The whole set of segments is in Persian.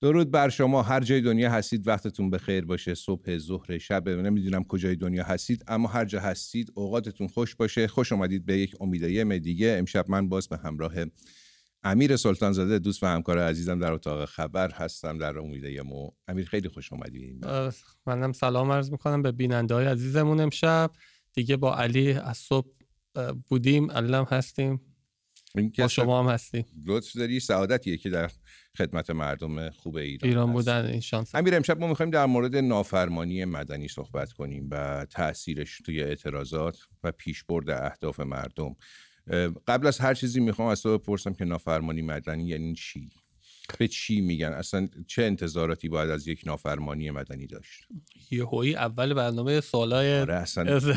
درود بر شما. هر جای دنیا هستید وقتتون بخیر باشه. صبح ظهر شب نمی‌دونم کجای دنیا هستید اما هر جا هستید اوقاتتون خوش باشه. خوش آمدید به یک امیده دیگه. امشب من باز به همراه امیر سلطان زاده دوست و همکار عزیزم در اتاق خبر هستم در امیده مو امیر خیلی خوش اومدی. منم سلام عرض می‌کنم به بیننده های عزیزمون امشب. دیگه با علی از صبح بودیم. علم هستیم. با شما هم هستیم. لطف داری سعادتیه که در خدمت مردم خوب ایران ایران بودن این شانس. امیر امشب ما می‌خوایم در مورد نافرمانی مدنی صحبت کنیم و تاثیرش توی اعتراضات و پیشبرد اهداف مردم. قبل از هر چیزی می‌خوام از تو بپرسم که نافرمانی مدنی یعنی چی؟ به چی میگن؟ اصلا چه انتظاراتی باید از یک نافرمانی مدنی داشت؟ یهویی اول برنامه سوالای آره اصلا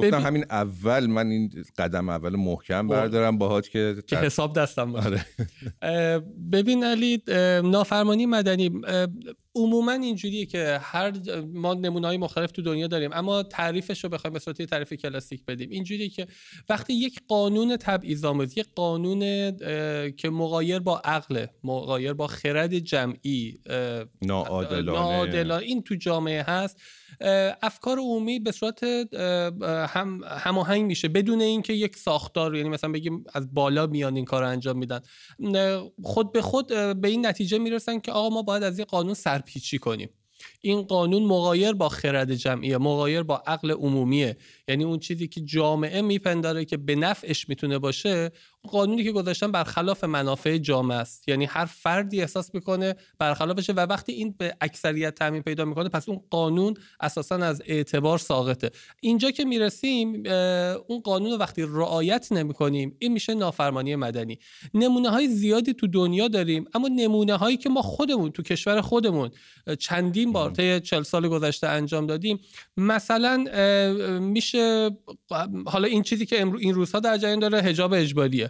گفتم همین اول من این قدم اول محکم خب. بردارم باهات که که حساب دستم آره. ببین علی نافرمانی مدنی عموما اینجوریه که هر ما نمونه های مختلف تو دنیا داریم اما تعریفش رو بخوایم به صورت تعریف کلاسیک بدیم اینجوریه که وقتی یک قانون تبعیض آموز یک قانون که مغایر با عقل مغایر با خرد جمعی ناعادلانه این تو جامعه هست افکار عمومی به صورت هم هماهنگ میشه. بدون اینکه یک ساختار یعنی مثلا بگیم از بالا میان این کار رو انجام میدن. خود به خود به این نتیجه می‌رسن که آقا ما باید از یه قانون سرپیچی کنیم. این قانون مغایر با خرد جمعیه مغایر با عقل عمومیه. یعنی اون چیزی که جامعه میپنداره که به نفعش می‌تونه باشه قانونی که گذاشتن برخلاف منافع جامعه است. یعنی هر فردی احساس می‌کنه برخلافشه و وقتی این به اکثریت تعمین پیدا می‌کنه پس اون قانون اساسا از اعتبار ساقطه. اینجا که می‌رسیم اون قانون رو وقتی رعایت نمی‌کنیم این میشه نافرمانی مدنی. نمونه های زیادی تو دنیا داریم اما نمونه هایی که ما خودمون تو کشور خودمون چندین بار طی 40 سال گذشته انجام دادیم. مثلا میشه حالا این چیزی که این روزها در جریان داره حجاب اجباریه.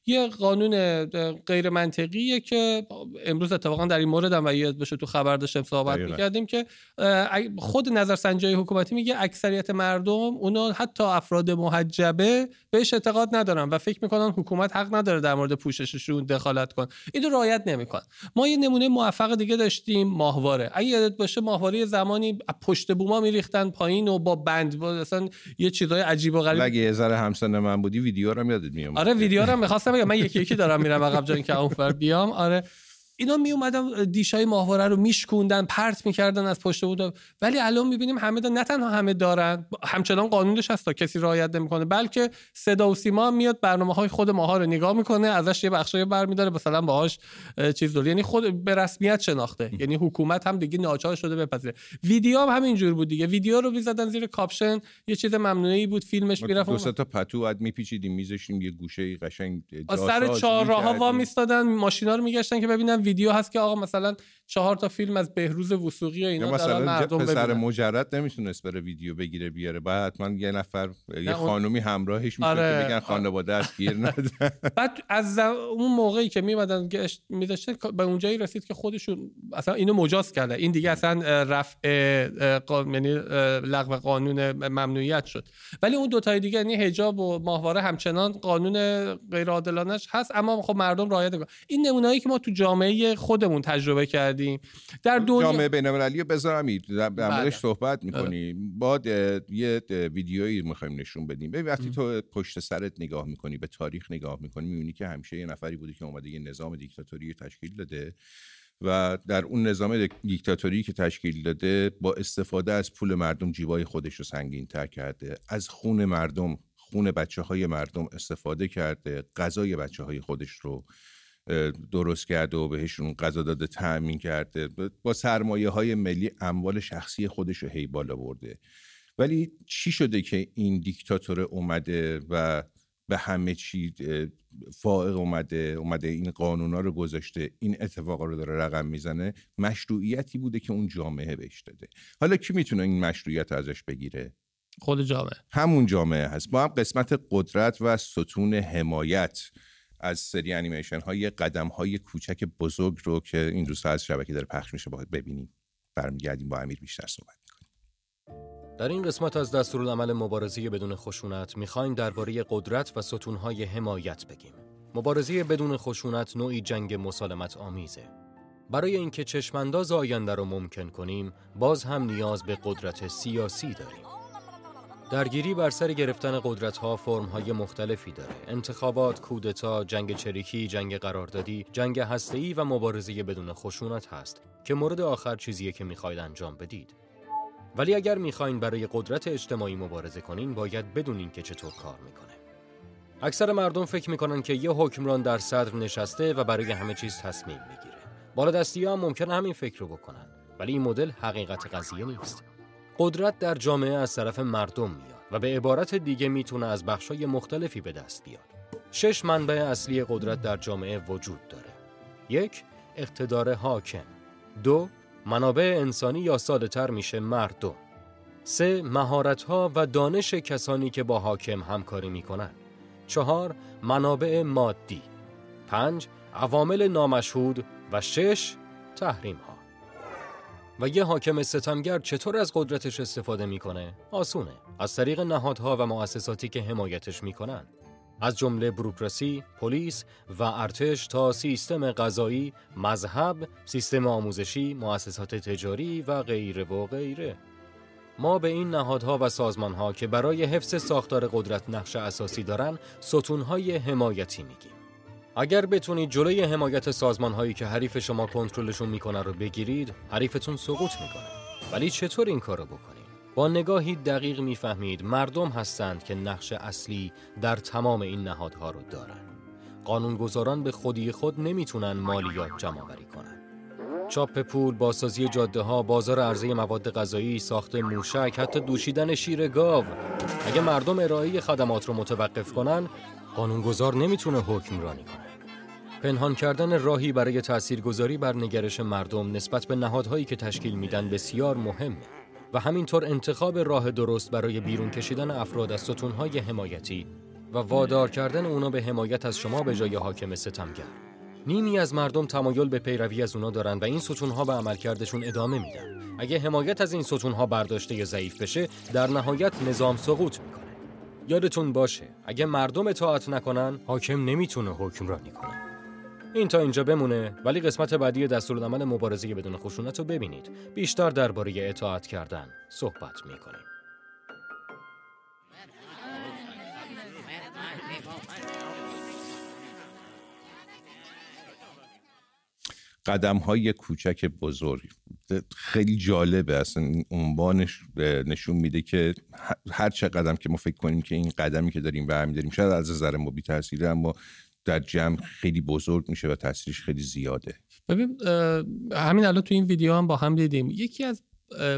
یه قانون غیر منطقیه که امروز اتفاقا در این مورد هم یاد بشه. تو خبر داشتیم صحبت می‌کردیم که خود نظرسنجی حکومتی میگه اکثریت مردم اونا حتی افراد محجبه بهش اعتقاد ندارن و فکر می‌کنن حکومت حق نداره در مورد پوشششون دخالت کن. اینو رعایت نمیکن ما یه نمونه موفق دیگه داشتیم ماهواره. اگه یادت باشه ماهواره زمانی پشت بوما میریختن پایین و با بند با اصلا یه چیزای عجیب و غریب. اگه یه ذره همسن من بودی ویدیو رو یادت میومد آره ویدیو رو می‌خواستم بگم من یکی یکی دارم میرم عقب جان که اونور بیام؟ آره. اینا می اومدن دیشای ماهواره رو میشکوندن پرت می‌کردن از پشت بود ولی الان می‌بینیم همه نه تنها همه دارن همچنان قانونش هست تا کسی رعایت نمی‌کنه بلکه صدا و سیما میاد برنامه های خود ماها رو نگاه می‌کنه ازش یه بخشای برمیداره مثلا باهاش چیز داره. یعنی خود به رسمیت شناخته. یعنی حکومت هم دیگه ناچار شده بپذیره. ویدیو هم همینجور بود دیگه. ویدیو رو می‌زدن زیر کاپشن یه چیز ممنوعی بود فیلمش می‌رفت دو تا پتو اد میپیچیدیم میذاشتیم یه گوشه قشنگ سر چهارراه وا میستادن ماشینا رو میگشتن که ببینن ویدیو هست که آقا مثلا چهار تا فیلم از بهروز وسوقی و اینا مثلا مردم پسر مجرد نمی‌تونست بره ویدیو بگیره بیاره. بعد حتما یه نفر یه خانومی همراهش میشه آره. که بگن خانواده از گیر ندن بعد از اون موقعی که میمدن میذاشته به اونجایی رسید که خودشون اصلا اینو مجاز کرده این دیگه اصلا رفع یعنی لغو قانون ممنوعیت شد. ولی اون دو تای دیگه یعنی حجاب و ماهواره همچنان قانون غیر عادلانش هست اما خب مردم رعایت این نمونهایی که ما تو جامعه خودمون تجربه کردیم. در دنیا جامعه بین‌المللی بذارم در بله. صحبت آره. می‌کنیم. بعد یه ویدیویی می‌خوایم نشون بدیم. ببین وقتی تو پشت سرت نگاه می‌کنی به تاریخ نگاه می‌کنی می‌بینی که همیشه یه نفری بوده که اومده یه نظام دیکتاتوری تشکیل داده و در اون نظام دیکتاتوری که تشکیل داده با استفاده از پول مردم جیبای خودش رو سنگین تر کرده. از خون مردم خون بچه های مردم استفاده کرده. غذای بچه های خودش رو درست کرده و بهشون غذا داده تأمین کرده. با سرمایه های ملی اموال شخصی خودش رو هی بالا برده. ولی چی شده که این دیکتاتور اومده و به همه چی فائق اومده اومده این قانونا رو گذاشته این اتفاقا رو داره رقم می‌زنه؟ مشروعیتی بوده که اون جامعه بهش داده. حالا کی می‌تونه این مشروعیت ازش بگیره؟ خود جامعه. همون جامعه هست. با هم قسمت قدرت و ستون حمایت. از سری انیمیشن های قدم های کوچک بزرگ رو که این روزها از شبکه داره پخش میشه باید ببینیم برمیگردیم با امیر بیشتر صحبت می‌کنیم در این قسمت از دستورالعمل مبارزه بدون خشونت می‌خوایم درباره قدرت و ستونهای حمایت بگیم. مبارزه بدون خشونت نوعی جنگ مسالمت آمیزه. برای اینکه چشمانداز آینده رو ممکن کنیم باز هم نیاز به قدرت سیاسی داریم درگیری بر سر گرفتن قدرت ها فرم های مختلفی داره. انتخابات، کودتا، جنگ چریکی، جنگ قراردادی، جنگ هسته‌ای و مبارزه بدون خشونت هست که مورد آخر چیزیه که می‌خواید انجام بدید. ولی اگر می‌خواین برای قدرت اجتماعی مبارزه کنین باید بدونین که چطور کار می‌کنه. اکثر مردم فکر می‌کنن که یه حکمران در صدر نشسته و برای همه چیز تصمیم می‌گیره. بالادستی هم ممکن همین فکر رو بکنن ولی این مدل حقیقت قضیه نیست. قدرت در جامعه از طرف مردم میاد و به عبارت دیگه می‌تونه از بخشای مختلفی به دست بیاد. شش منبع اصلی قدرت در جامعه وجود داره. یک اقتدار حاکم. دو منابع انسانی یا ساده تر میشه مردم. سه مهارت ها و دانش کسانی که با حاکم همکاری می‌کنن چهار منابع مادی. پنج عوامل نامشهود. و شش تحریم ها. و یه حاکم ستمگر چطور از قدرتش استفاده می‌کنه؟ آسونه از طریق نهادها و مؤسساتی که حمایتش می‌کنن از جمله بروکراسی، پلیس و ارتش تا سیستم غذایی، مذهب، سیستم آموزشی، مؤسسات تجاری و غیره و غیره. ما به این نهادها و سازمانها که برای حفظ ساختار قدرت نقش اساسی دارن ستونهای حمایتی میگیم. اگر بتونید جلوی حمایت سازمانهایی که حریف شما کنترلشون می‌کنه رو بگیرید، حریفتون سقوط می‌کنه. ولی چطور این کارو بکنید؟ با نگاهی دقیق می‌فهمید مردم هستند که نقش اصلی در تمام این نهادها رو دارن. قانونگذاران به خودی خود نمی‌تونن مالیات جمع آوری کنن. چاپ پول، بازسازی جاده ها، بازار عرضه مواد غذایی، ساخت موشک، حتی دوشیدن شیر گاو. اگه مردم ارائه خدمات رو متوقف کنن، قانونگذار نمی‌تونه حکمرانی کنه. پنهان کردن راهی برای تاثیرگذاری بر نگرش مردم نسبت به نهادهایی که تشکیل میدن بسیار مهمه. و همینطور انتخاب راه درست برای بیرون کشیدن افراد از ستونهای حمایتی و وادار کردن اونا به حمایت از شما به جای حاکم ستمگر. نیمی از مردم تمایل به پیروی از اونا دارن و این ستونها به عملکردشون ادامه میدن. اگه حمایت از این ستونها برداشته یا ضعیف بشه، در نهایت نظام سقوط می‌کنه. یادتون باشه، اگه مردم اطاعت نکنن، حاکم نمی‌تونه حکمرانی کنه. این تا اینجا بمونه ولی قسمت بعدی دستورالعمل مبارزه بدون خشونت رو ببینید. بیشتر درباره اطاعت کردن صحبت می‌کنیم. قدم های کوچک بزرگ. خیلی جالبه. اصلا عنوانش نشون میده که هر چه قدم که ما فکر کنیم که این قدمی که داریم برمی داریم شاید از نظر ما بی تاثیره اما در جمع خیلی بزرگ میشه و تاثیرش خیلی زیاده. ببین همین الان تو این ویدیو هم با هم دیدیم. یکی از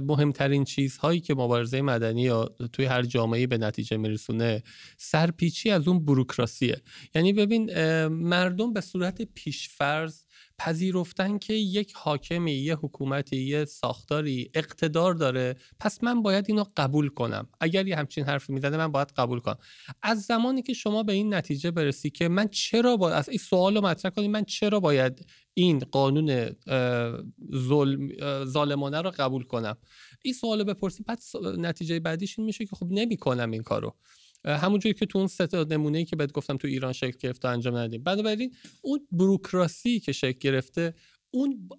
مهمترین چیزهایی که مبارزه مدنی یا توی هر جامعه به نتیجه میرسونه سرپیچی از اون بروکراسیه. یعنی ببین مردم به صورت پیشفرض پذیرفتن که یک حاکمی یه حکومتی یه ساختاری اقتدار داره. پس من باید اینو قبول کنم. اگر یه همچین حرفی می‌زنه من باید قبول کنم. از زمانی که شما به این نتیجه برسی که من چرا باید از این سوال رو مطرح کنید من چرا باید این قانون ظلم ظالمانه رو قبول کنم؟ این سوال رو بپرسی. بعد نتیجه بعدیش این میشه که خب نمی‌کنم این کارو. همونجوری که تو اون سه نمونه که بهت گفتم تو ایران شکل گرفته انجام ندیم. بنابراین اون بروکراسی که شکل گرفته اون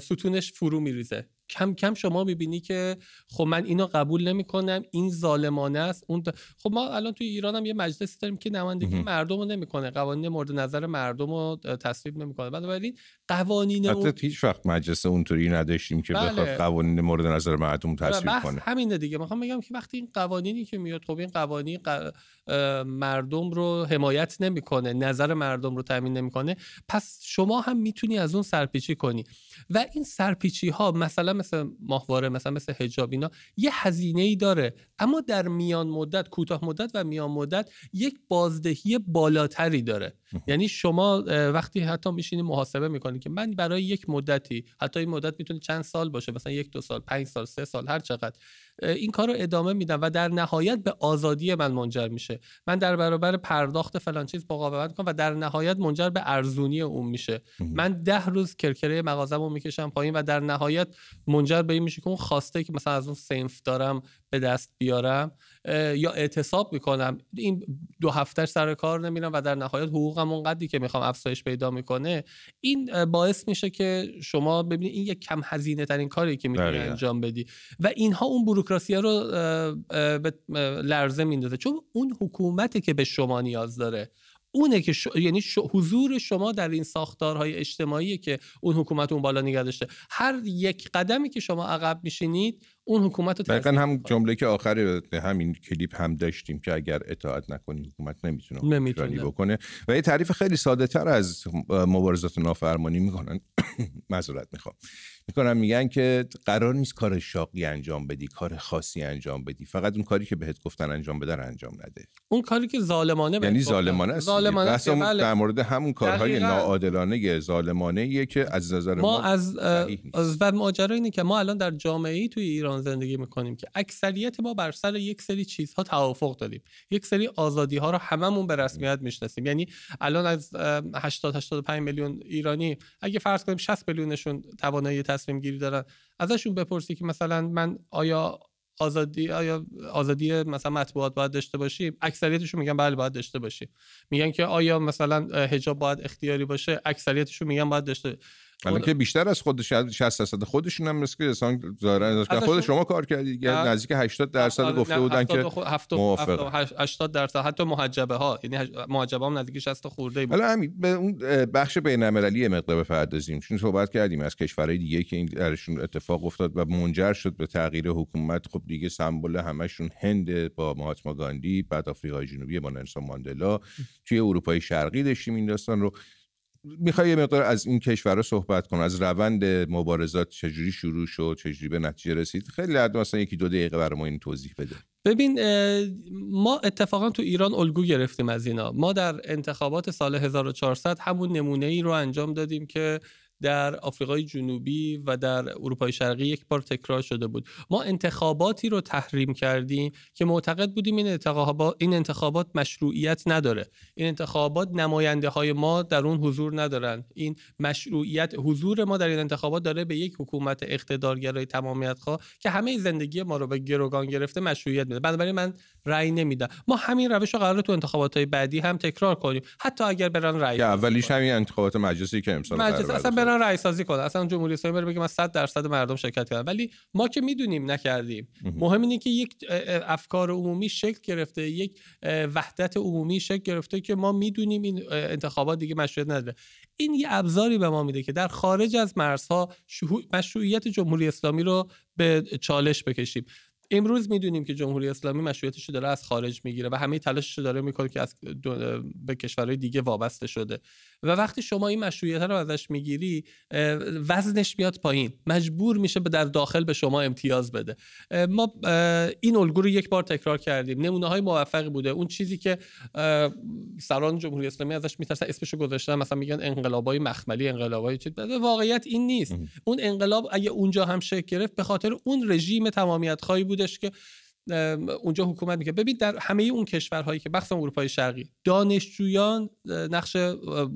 ستونش فرو میریزه. کم کم شما می‌بینی که خب من اینو قبول نمی‌کنم این ظالمانه است اون خب ما الان توی ایران هم یه مجلسی داریم که نمایندگی مردم رو نمی‌کنه قوانین مورد نظر مردم رو تصویب نمی‌کنه. بنابراین قوانین حتی اون... هیچ وقت مجلس اونطوری نداشتیم که بله. بخواد قوانین مورد نظر مردم تصویب کنه. همینه دیگه. می‌خوام بگم که وقتی این قوانینی که میاد خب این قوانین مردم رو حمایت نمی‌کنه نظر مردم رو تامین نمی‌کنه پس شما هم می‌تونی از اون سرپیچی کنی. و این سرپیچی ها مثلا مثل ماهواره مثلا مثل حجاب اینا یه هزینه ای داره. اما در میان مدت کوتاه مدت و میان مدت یک بازدهی بالاتری داره. یعنی شما وقتی حتی میشینی محاسبه می‌کنی که من برای یک مدتی حتی این مدت می‌تونه چند سال باشه مثلا یک دو سال پنج سال سه سال هر چقدر. این کار رو ادامه میدم و در نهایت به آزادی من منجر میشه. من در برابر پرداخت فلان چیز مقاومت کنم و در نهایت منجر به ارزونی اون میشه. من ده روز کرکره مغازمو می‌کشم پایین و در نهایت منجر به این میشه که اون خواسته که مثلا از اون سنف دارم به دست بیارم یا اعتصاب می‌کنم. این دو هفته سر کار نمیرم و در نهایت حقوقم اونقدری که می‌خوام افزایش پیدا می‌کنه. این باعث میشه که شما ببینید این یک کم هزینه ترین کاری که می‌تونی انجام بدی. و اینها اون بروکراسی رو به لرزه میندازه. چون اون حکومتی که به شما نیاز داره اونه که یعنی حضور شما در این ساختارهای اجتماعی که اون حکومت اون بالا نگه داشته. هر یک قدمی که شما عقب میشینید اون حکومت رو هم جمله که آخر همین کلیپ هم داشتیم که اگر اطاعت نکنی حکومت نمی‌تونه نمی‌تونه. بکنه. و یه تعریف خیلی ساده تر از مبارزات نافرمانی می‌کنن. معذرت می‌خوام. می‌کنن میگن که قرار نیست کار شاقی انجام بدی کار خاصی انجام بدی. فقط اون کاری که بهت گفتن انجام بده انجام نده. اون کاری که ظالمانه یعنی ظالمانه است ظالمانه بله. در مورد همون کارهای ناعادلانه ظالمانه که از نظر ما, ما از, از و ماجرا اینه که ما الان در جامعه ای توی ایران زندگی می‌کنیم که اکثریت ما بر سر یک سری چیزها توافق داریم. یک سری آزادی ها رو هممون به رسمیت می‌شناسیم. یعنی الان از 80 85 میلیون ایرانی اگه فرض کنیم 60 میلیونشون توانایی تصمیم گیری دارن ازشون بپرسی که مثلا من آیا آزادی آیا آزادی مثلا مطبوعات باید داشته باشیم اکثریتشون میگن بله باید داشته باشیم میگن که آیا مثلا حجاب باید اختیاری باشه؟ اکثریتشون میگن باید داشته الان که بیشتر از خود 60 درصد خودشون هم که احسان دارن خود شما کار کردید نزدیک 80 درصد گفته بودن که موافق 80 درصد. حتی محجبه ها یعنی محجبه هم نزدیک 60 خورده ای حالا همین به اون بخش بین المللی مقدار بپردازیم. چون صحبت کردیم از کشورهای دیگه که این درشون اتفاق افتاد و منجر شد به تغییر حکومت. خب دیگه سمبل همشون هند با مهاتما گاندی بعد آفریقای جنوبی با نلسون ماندلا. توی اروپای شرقی داشتیم این داستان رو. می‌خوای یه مقدار از این کشورها صحبت کن از روند مبارزات چجوری شروع شد؟ چجوری به نتیجه رسید؟ خیلی حد مثلا یکی دو دقیقه برای ما این توضیح بده. ببین ما اتفاقا تو ایران الگو گرفتیم از اینا. ما در انتخابات سال 1400 همون نمونه ای رو انجام دادیم که در آفریقای جنوبی و در اروپای شرقی یک بار تکرار شده بود. ما انتخاباتی رو تحریم کردیم که معتقد بودیم این انتخابات این انتخابات مشروعیت نداره. این انتخابات نماینده های ما در اون حضور ندارن. این مشروعیت حضور ما در این انتخابات داره به یک حکومت اقتدارگرای تمامیت خواه که همه زندگی ما رو به گروگان گرفته مشروعیت میده. بنابراین من رأی نمیدم ما همین روش رو قرار تو انتخابات های بعدی هم تکرار کنیم. حتی اگر برن رأی اولیش همین انتخابات مجلسی که امسال مجلس اصلا برن رأی سازی کنه اصلا جمهوری اسلامی بره بگه من 100 درصد مردم شرکت کردن ولی ما که می‌دونیم نکردیم. مهم. اینه که یک افکار عمومی شکل گرفته. یک وحدت عمومی شکل گرفته که ما می‌دونیم این انتخابات دیگه مشروعیت نداره. این یه ابزاری به ما میده که در خارج از مرزها مشروعیت جمهوری اسلامی رو به چالش بکشیم. امروز می‌دونیم که جمهوری اسلامی مشروعیتش رو داره از خارج می‌گیره و همه تلاشش داره می‌کنه که از به کشورهای دیگه وابسته شده. و وقتی شما این مشروعیت رو ازش می‌گیری وزنش میاد پایین. مجبور میشه به در داخل به شما امتیاز بده. ما این الگو رو یک بار تکرار کردیم. نمونه های موفقی بوده. اون چیزی که سران جمهوری اسلامی ازش میترسن اسمشو گذاشتن مثلا میگن انقلابای مخملی انقلابای چیز واقعیت این نیست. اون انقلاب اگه اونجا هم شکل گرفت به خاطر اون رژیم تمامیت خواهی بودش که اونجا حکومت میگه ببین در همه اون کشورهایی که بخصوصا اروپای شرقی دانشجویان نقش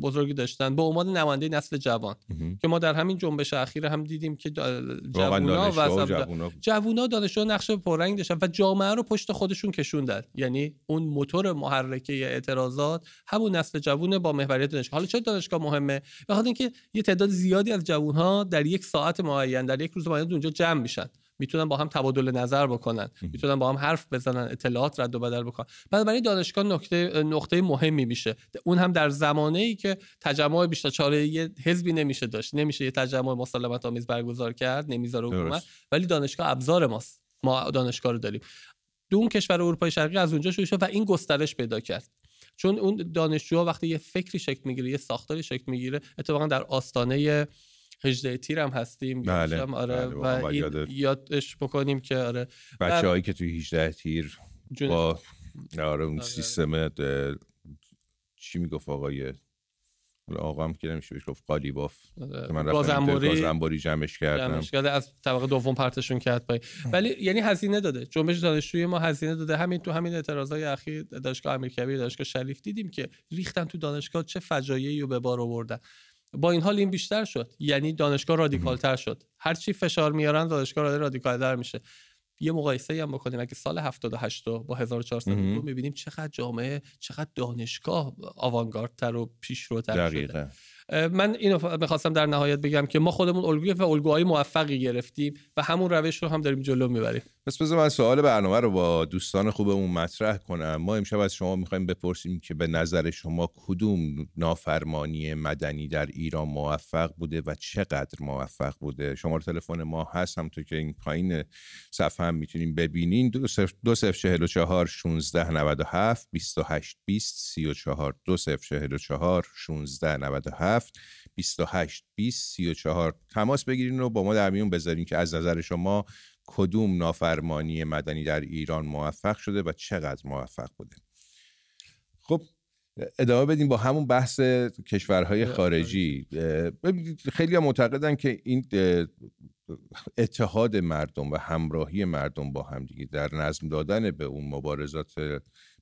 بزرگی داشتن به عنوان نماینده نسل جوان. که ما در همین جنبش اخیر هم دیدیم که جوونا و جوونا دانشجو نقش پررنگ داشتن و جامعه رو پشت خودشون کشوندن یعنی اون موتور محرکه اعتراضات همون نسل جوون با محوریت دانشگاه. حالا چرا دانشگاه مهمه؟ به خاطر اینکه یه تعداد زیادی از جوانها در یک ساعت معین در یک روز معین اونجا جمع میشن. می‌تونن با هم تبادل نظر بکنن. می‌تونن با هم حرف بزنن اطلاعات رد و بدل بکنن. بنابراین دانشگاه نقطه نقطه مهمی میشه. اون هم در زمانه ای که تجمع بیشتر چاره یه حزبی نمیشه داشت. نمیشه یه تجمع مسالمت آمیز برگزار کرد نمی‌ذاره حکومت. ولی دانشگاه ابزار ماست. ما دانشگاه رو داریم. دو اون کشور اروپای شرقی از اونجا شروع شد و این گسترش پیدا کرد. چون اون دانشجوها وقتی یه فکری شکل می‌گیره یه ساختاری شکل می‌گیره اتفاقا در آستانه هجده تیر هم هستیم بله, آره بله. و این یادش بکنیم که آره. بچه هایی که توی هجده تیر با آره اون آره. سیستم چی می‌گفت آقای؟ آقا هم که نمیشه بهش گفت قالیباف. آره. من گازنبوری جمعش کردم. جمعش کرده از طبقه دوم پرتشون کرد پای ولی یعنی هزینه داده. جنبش دانشجوی ما هزینه داده. همین تو همین اعتراضای اخیر دانشگاه امیرکبیر دانشگاه شریف دیدیم که ریختن تو دانشگاه چه فجایعی رو به بار آوردن. با این حال این بیشتر شد. یعنی دانشگاه رادیکال تر شد. هر چی فشار میارن دانشگاه رادیکال تر میشه. یه مقایسه هم بکنیم. اگه سال 78 با 1400 می‌بینیم چقدر جامعه چقدر دانشگاه آوانگاردتر و پیشروتر شده. من اینو می‌خواستم در نهایت بگم که ما خودمون الگوی و الگوهای موفقی گرفتیم و همون روش رو هم داریم جلو می‌بریم. پس بذار من سوال برنامه رو با دوستان خوبمون مطرح کنم. ما امشب از شما می‌خوایم بپرسیم که به نظر شما کدوم نافرمانی مدنی در ایران موفق بوده و چقدر موفق بوده؟ شماره تلفن ما هست هم تو که این پایین صفحه هم می‌تونیم ببینین. دو صفر دو صفر چهل و چهار شونزده نود و هفت بیست و هشت بیست سی و چهار. دو صفر چهل و چهار شونزده نود و هفت. بیست و هشت بیست سی و چهار. تماس بگیرین رو با ما در میون بذارین که از نظر شما کدوم نافرمانی مدنی در ایران موفق شده و چقدر موفق بوده؟ خب ادامه بدیم با همون بحث کشورهای خارجی. خیلی ها معتقدن که این اتحاد مردم و همراهی مردم با همدیگه در نظم دادن به اون مبارزات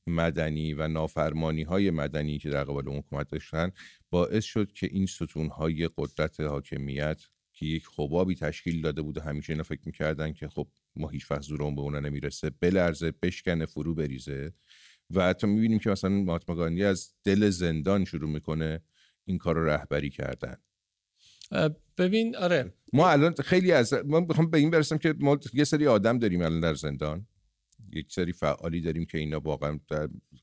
مدنی و نافرمانی های مدنی که در قبال اون حکومت داشتن باعث شد که این ستون های قدرت حاکمیت که یک خبابی تشکیل داده بود و همیشه اینا فکر می‌کردن که خب ما هیچ وقت زورمون به اونا نمی‌رسه بلرزه بشکنه فرو بریزه. و حتی می‌بینیم که مثلا مهاتما گاندی از دل زندان شروع می‌کنه این کار رو رهبری کردن. ببین آره. ما الان خیلی از ما می‌خوام به این برسم که ما یه سری آدم داریم الان در زندان. یک سری فعالی داریم که اینا واقعا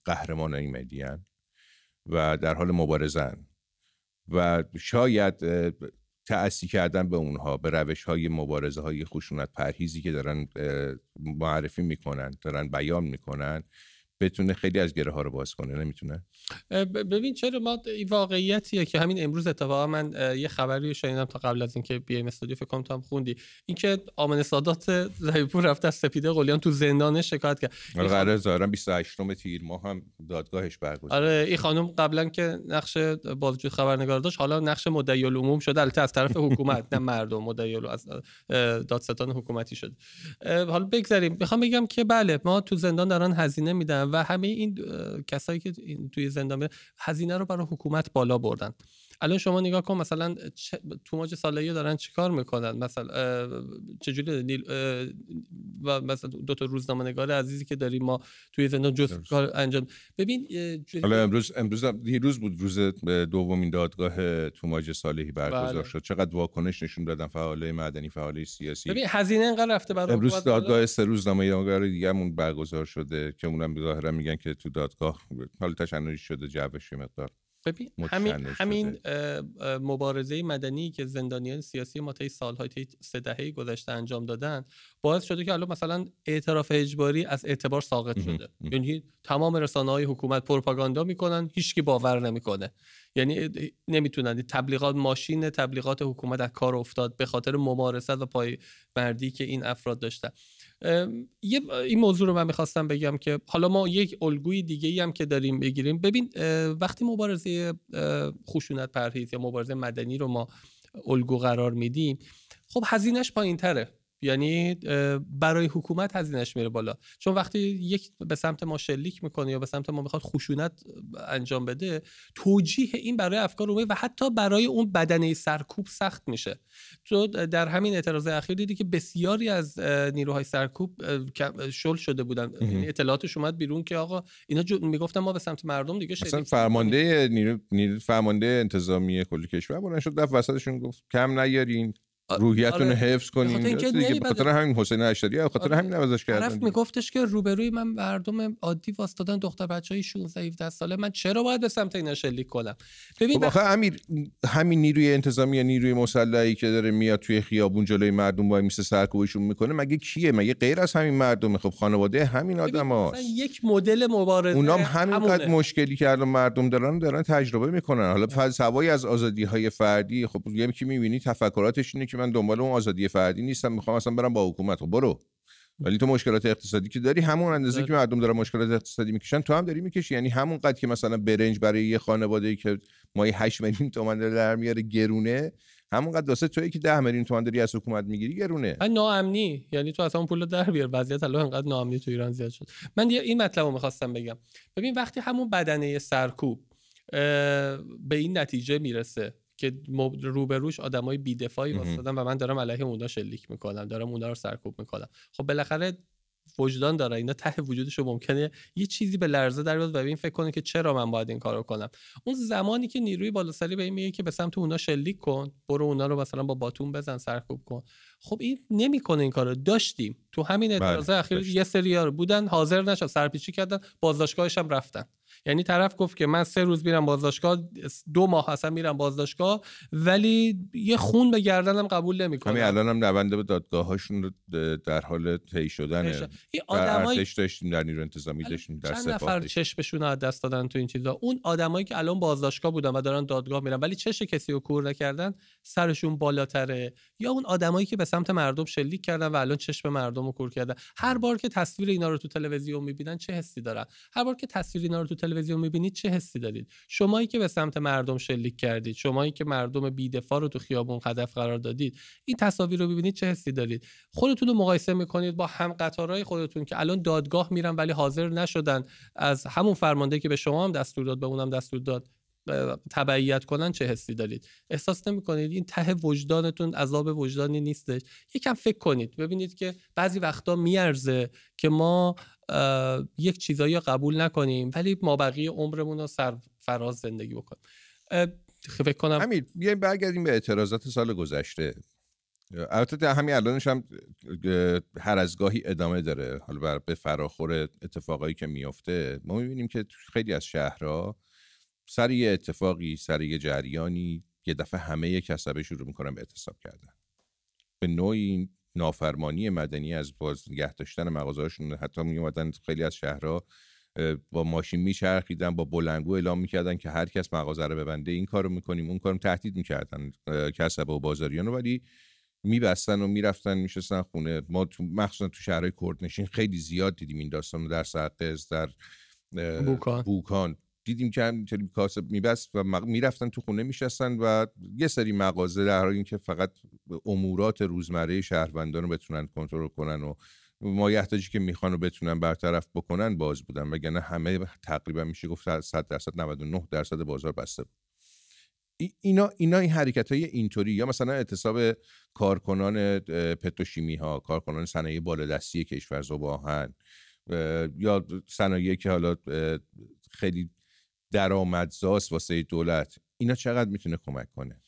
قهرمان این مدیان و در حال مبارزن و شاید تأثی کردن به اونها به روش های مبارزه های خشونت پرهیزی که دارن معرفی می‌کنن دارن بیان می‌کنن. بتونه خیلی از گره ها رو باز کنه نمی‌تونه؟ ببین چرا ما این واقعیتیه که همین امروز اتفاقا من یه خبری شنیدم تا قبل از اینکه بیایم استودیو فکر کنم تو هم خوندی. اینکه آمن سادات زهیپور رفته از سپیده قلیان تو زندان شکایت کرد. آره قرار ظاهرا 28 تیر ماه هم دادگاهش برگزار آره این خانم قبلا که نقش بازجوی خبرنگار داشت حالا نقش مدعی العموم شده البته از طرف حکومت نه مردم مدعی از دادستان حکومتی شده. حالا بگذاریم. می‌خوام بگم که بله ما تو زندان دارن هزینه میدن و همه این کسایی که توی زندان هزینه رو برای حکومت بالا بردن. الان شما نگاه کن مثلا توماج صالحی دارن چیکار می‌کنن؟ مثلا چجوری نیل و مثلا دو تا روزنامه نگار عزیزی که داریم ما توی زندان جز کار انجام ببین حالا امروز امروز دیروز بود روز دومین دادگاه توماج صالحی برگزار بله. شد. چقدر واکنش نشون دادن فعالای مدنی فعالای سیاسی. ببین هزینه انقدر رفته برای امروز دادگاه سه روزنامه نگار دیگه برگزار شده که اونم ظاهرا میگن که تو دادگاه حالا تشنجی شده جوش مقدار. ببین همین همین مبارزه مدنی که زندانیان سیاسی ما طی سالهای طی سه دهه گذشته انجام دادن باعث شده که الان مثلا اعتراف اجباری از اعتبار ساقط شده. یعنی تمام رسانه های حکومت پروپاگاندا می‌کنن هیچکی باور نمی‌کنه. یعنی نمی‌تونن. تبلیغات ماشین تبلیغات حکومت از کار افتاد به خاطر ممارست و پای مردی که این افراد داشتن. یه این موضوع رو من می‌خواستم بگم که حالا ما یک الگوی دیگه ای هم که داریم بگیریم. ببین وقتی مبارزه خشونت پرهیز یا مبارزه مدنی رو ما الگو قرار میدیم خب هزینهش پایین تره یعنی برای حکومت هزینهش میره بالا. چون وقتی یک به سمت ما شلیک می‌کنه یا به سمت ما می‌خواد خشونت انجام بده توجیه این برای افکار عمومی و حتی برای اون بدنه سرکوب سخت میشه. تو در همین اعتراض اخیر دیدی که بسیاری از نیروهای سرکوب شل شده بودن. یعنی اطلاعاتش اومد بیرون که آقا اینا می‌گفتن ما به سمت مردم دیگه شلیک فرمانده نیرو فرمانده انتظامی کل کشور بلند شد دفعه وسطشون گفت کم نیارین. روحیتون رو حفظ کنیم به خاطر همین حسین اشتری خاطر همین نوازش کردن طرف میگفتش که روبروی من مردم عادی واسطادن دختر بچهای 16 17 ساله. من چرا باید به سمت اینا شلیک کنم؟ ببین خب آخه امیر همین نیروی انتظامی یا نیروی مسلحی که داره میاد توی خیابون جلوی مردم وای میسه سرکوبشون می‌کنه مگه کیه؟ مگه غیر از همین مردمه؟ خب خانواده همین آدماست یک مدل مبارزه اونام همینقدر مشکلی که الان مردم دارن دارن تجربه می‌کنن. حالا سوای از آزادی های فردی خب یکی می‌بینی؟ تفکراتش اینه که من دنبال اون آزادی فردی نیستم می‌خوام اصلا برم با حکومت. خب برو. ولی تو مشکلات اقتصادی که داری همون اندازه بله. که مردم دارن مشکلات اقتصادی می‌کشن تو هم داری می‌کشی. یعنی همون قد که مثلا برنج برای یه خانواده که مای 8 میلیون تومن در میاره گرونه همون قد واسه تویی که 10 میلیون تومن داری از حکومت می‌گیری گرونه. ناامنی. یعنی تو اصلا اون پول در بیار. وضعیت الان انقدر ناامنی تو ایران زیاد شد. من دیگه این مطلب رو می‌خواستم بگم. ببین وقتی همون بدنه سرکوب به این نتیجه می‌رسه که روبروش آدمای بیدفاعی واسطن و من دارم علیه اونا شلیک می‌کنم دارم اونا رو سرکوب می‌کنم. خب بالاخره وجدان داره اینا ته وجودش ممکنه یه چیزی به لرزه در بیاد و این فکر کنه که چرا من باید این کارو کنم. اون زمانی که نیروی بالاسری به این میگه که به سمت اونا شلیک کن برو اونا رو مثلا با باتون بزن سرکوب کن. خب این نمی‌کنه این کارو. داشتیم. تو همین بله، اعتراض اخیر یه سری بودن حاضر نشد سرپیچی کردن بازداشتگاهش هم رفتن. یعنی طرف گفت که من سه روز میرم بازداشتگاه دو ماه اصلا میرم بازداشتگاه ولی یه خون به گردنم قبول نمی‌کنه همین الان هم نونده به دادگاهاشون در حال طی شدن آدمای داشتیم در نیرو انتظامی داشتیم در چند نفر چشمشون از دست دادن تو این چیزا. اون آدمایی که الان بازداشتگاه بودن و دارن دادگاه میرن ولی چش کسی رو کور نکردن سرشون بالاتره. یا اون آدمایی که به سمت مردم شلیک کردن و الان چشم مردم رو کور کردن. هر بار که تصویر اینا رو تو تلویزیون می‌بینن چه حسی دارن؟ هر بار که تصویر اینا رو تو تلویزیون می‌بینید چه حسی دارید؟ شمایی که به سمت مردم شلیک کردید شمایی که مردم بیدفاع رو تو خیابون هدف قرار دادید این تصاویر رو ببینید چه حسی دارید؟ خودتون رو مقایسه می‌کنید با هم قطارهای خودتون که الان دادگاه میرن ولی حاضر نشدن از همون فرمانده که به شما هم دستور داد به اونم دستور داد. تبعیت کنن چه حسی دارید؟ احساس نمی کنید این ته وجدانتون عذاب وجدانی نیستش. یکم فکر کنید. ببینید که بعضی وقتا میارزه که ما یک چیزایی قبول نکنیم ولی ما بقیه عمرمون رو سر فراز زندگی بکنیم. فکر کنم همین بیایم برگردیم به اعتراضات سال گذشته. البته همین الانش هم هر از گاهی ادامه داره. حالا به فراخور اتفاقایی که میفته ما می‌بینیم که خیلی از شهرها سر یه اتفاقی سر یه جریانی یه دفعه همه کسبه شروع می‌کنن به اعتصاب کردن. به نوعی نافرمانی مدنی از باز نگه داشتن مغازهاشون حتی می اومدن خیلی از شهرها با ماشین میچرخیدن با بلنگو اعلام می‌کردن که هر کس مغازه رو ببنده این کارو می‌کنیم اون کارو تهدید می‌کردن کسب و بازاریان رو ولی میبستن و می‌رفتن میشستن خونه. ما تو مخصوصا تو شهرهای کردنشین خیلی زیاد دیدیم این داستان در سرقز در بوکان. بوکان. دیدیم که همینطوری کاسب میبست و می‌رفتن تو خونه میشستن و یه سری مغازه در حال اینکه فقط امورات روزمره شهروندان رو بتونن کنترل کنن و مایحتاجی که می‌خوان رو بتونن برطرف بکنن باز بودن. وگرنه همه تقریبا میشه گفت 100 درصد 99 درصد بازار بسته بود. اینا اینا این حرکت های اینطوری یا مثلا اعتصاب کارکنان پتروشیمی ها کارکنان صنایع بالادستی کشور زباهن یا صنایعی که حالا خیلی درآمدزاست واسه دولت. اینا چقدر می‌تونه کمک کنه؟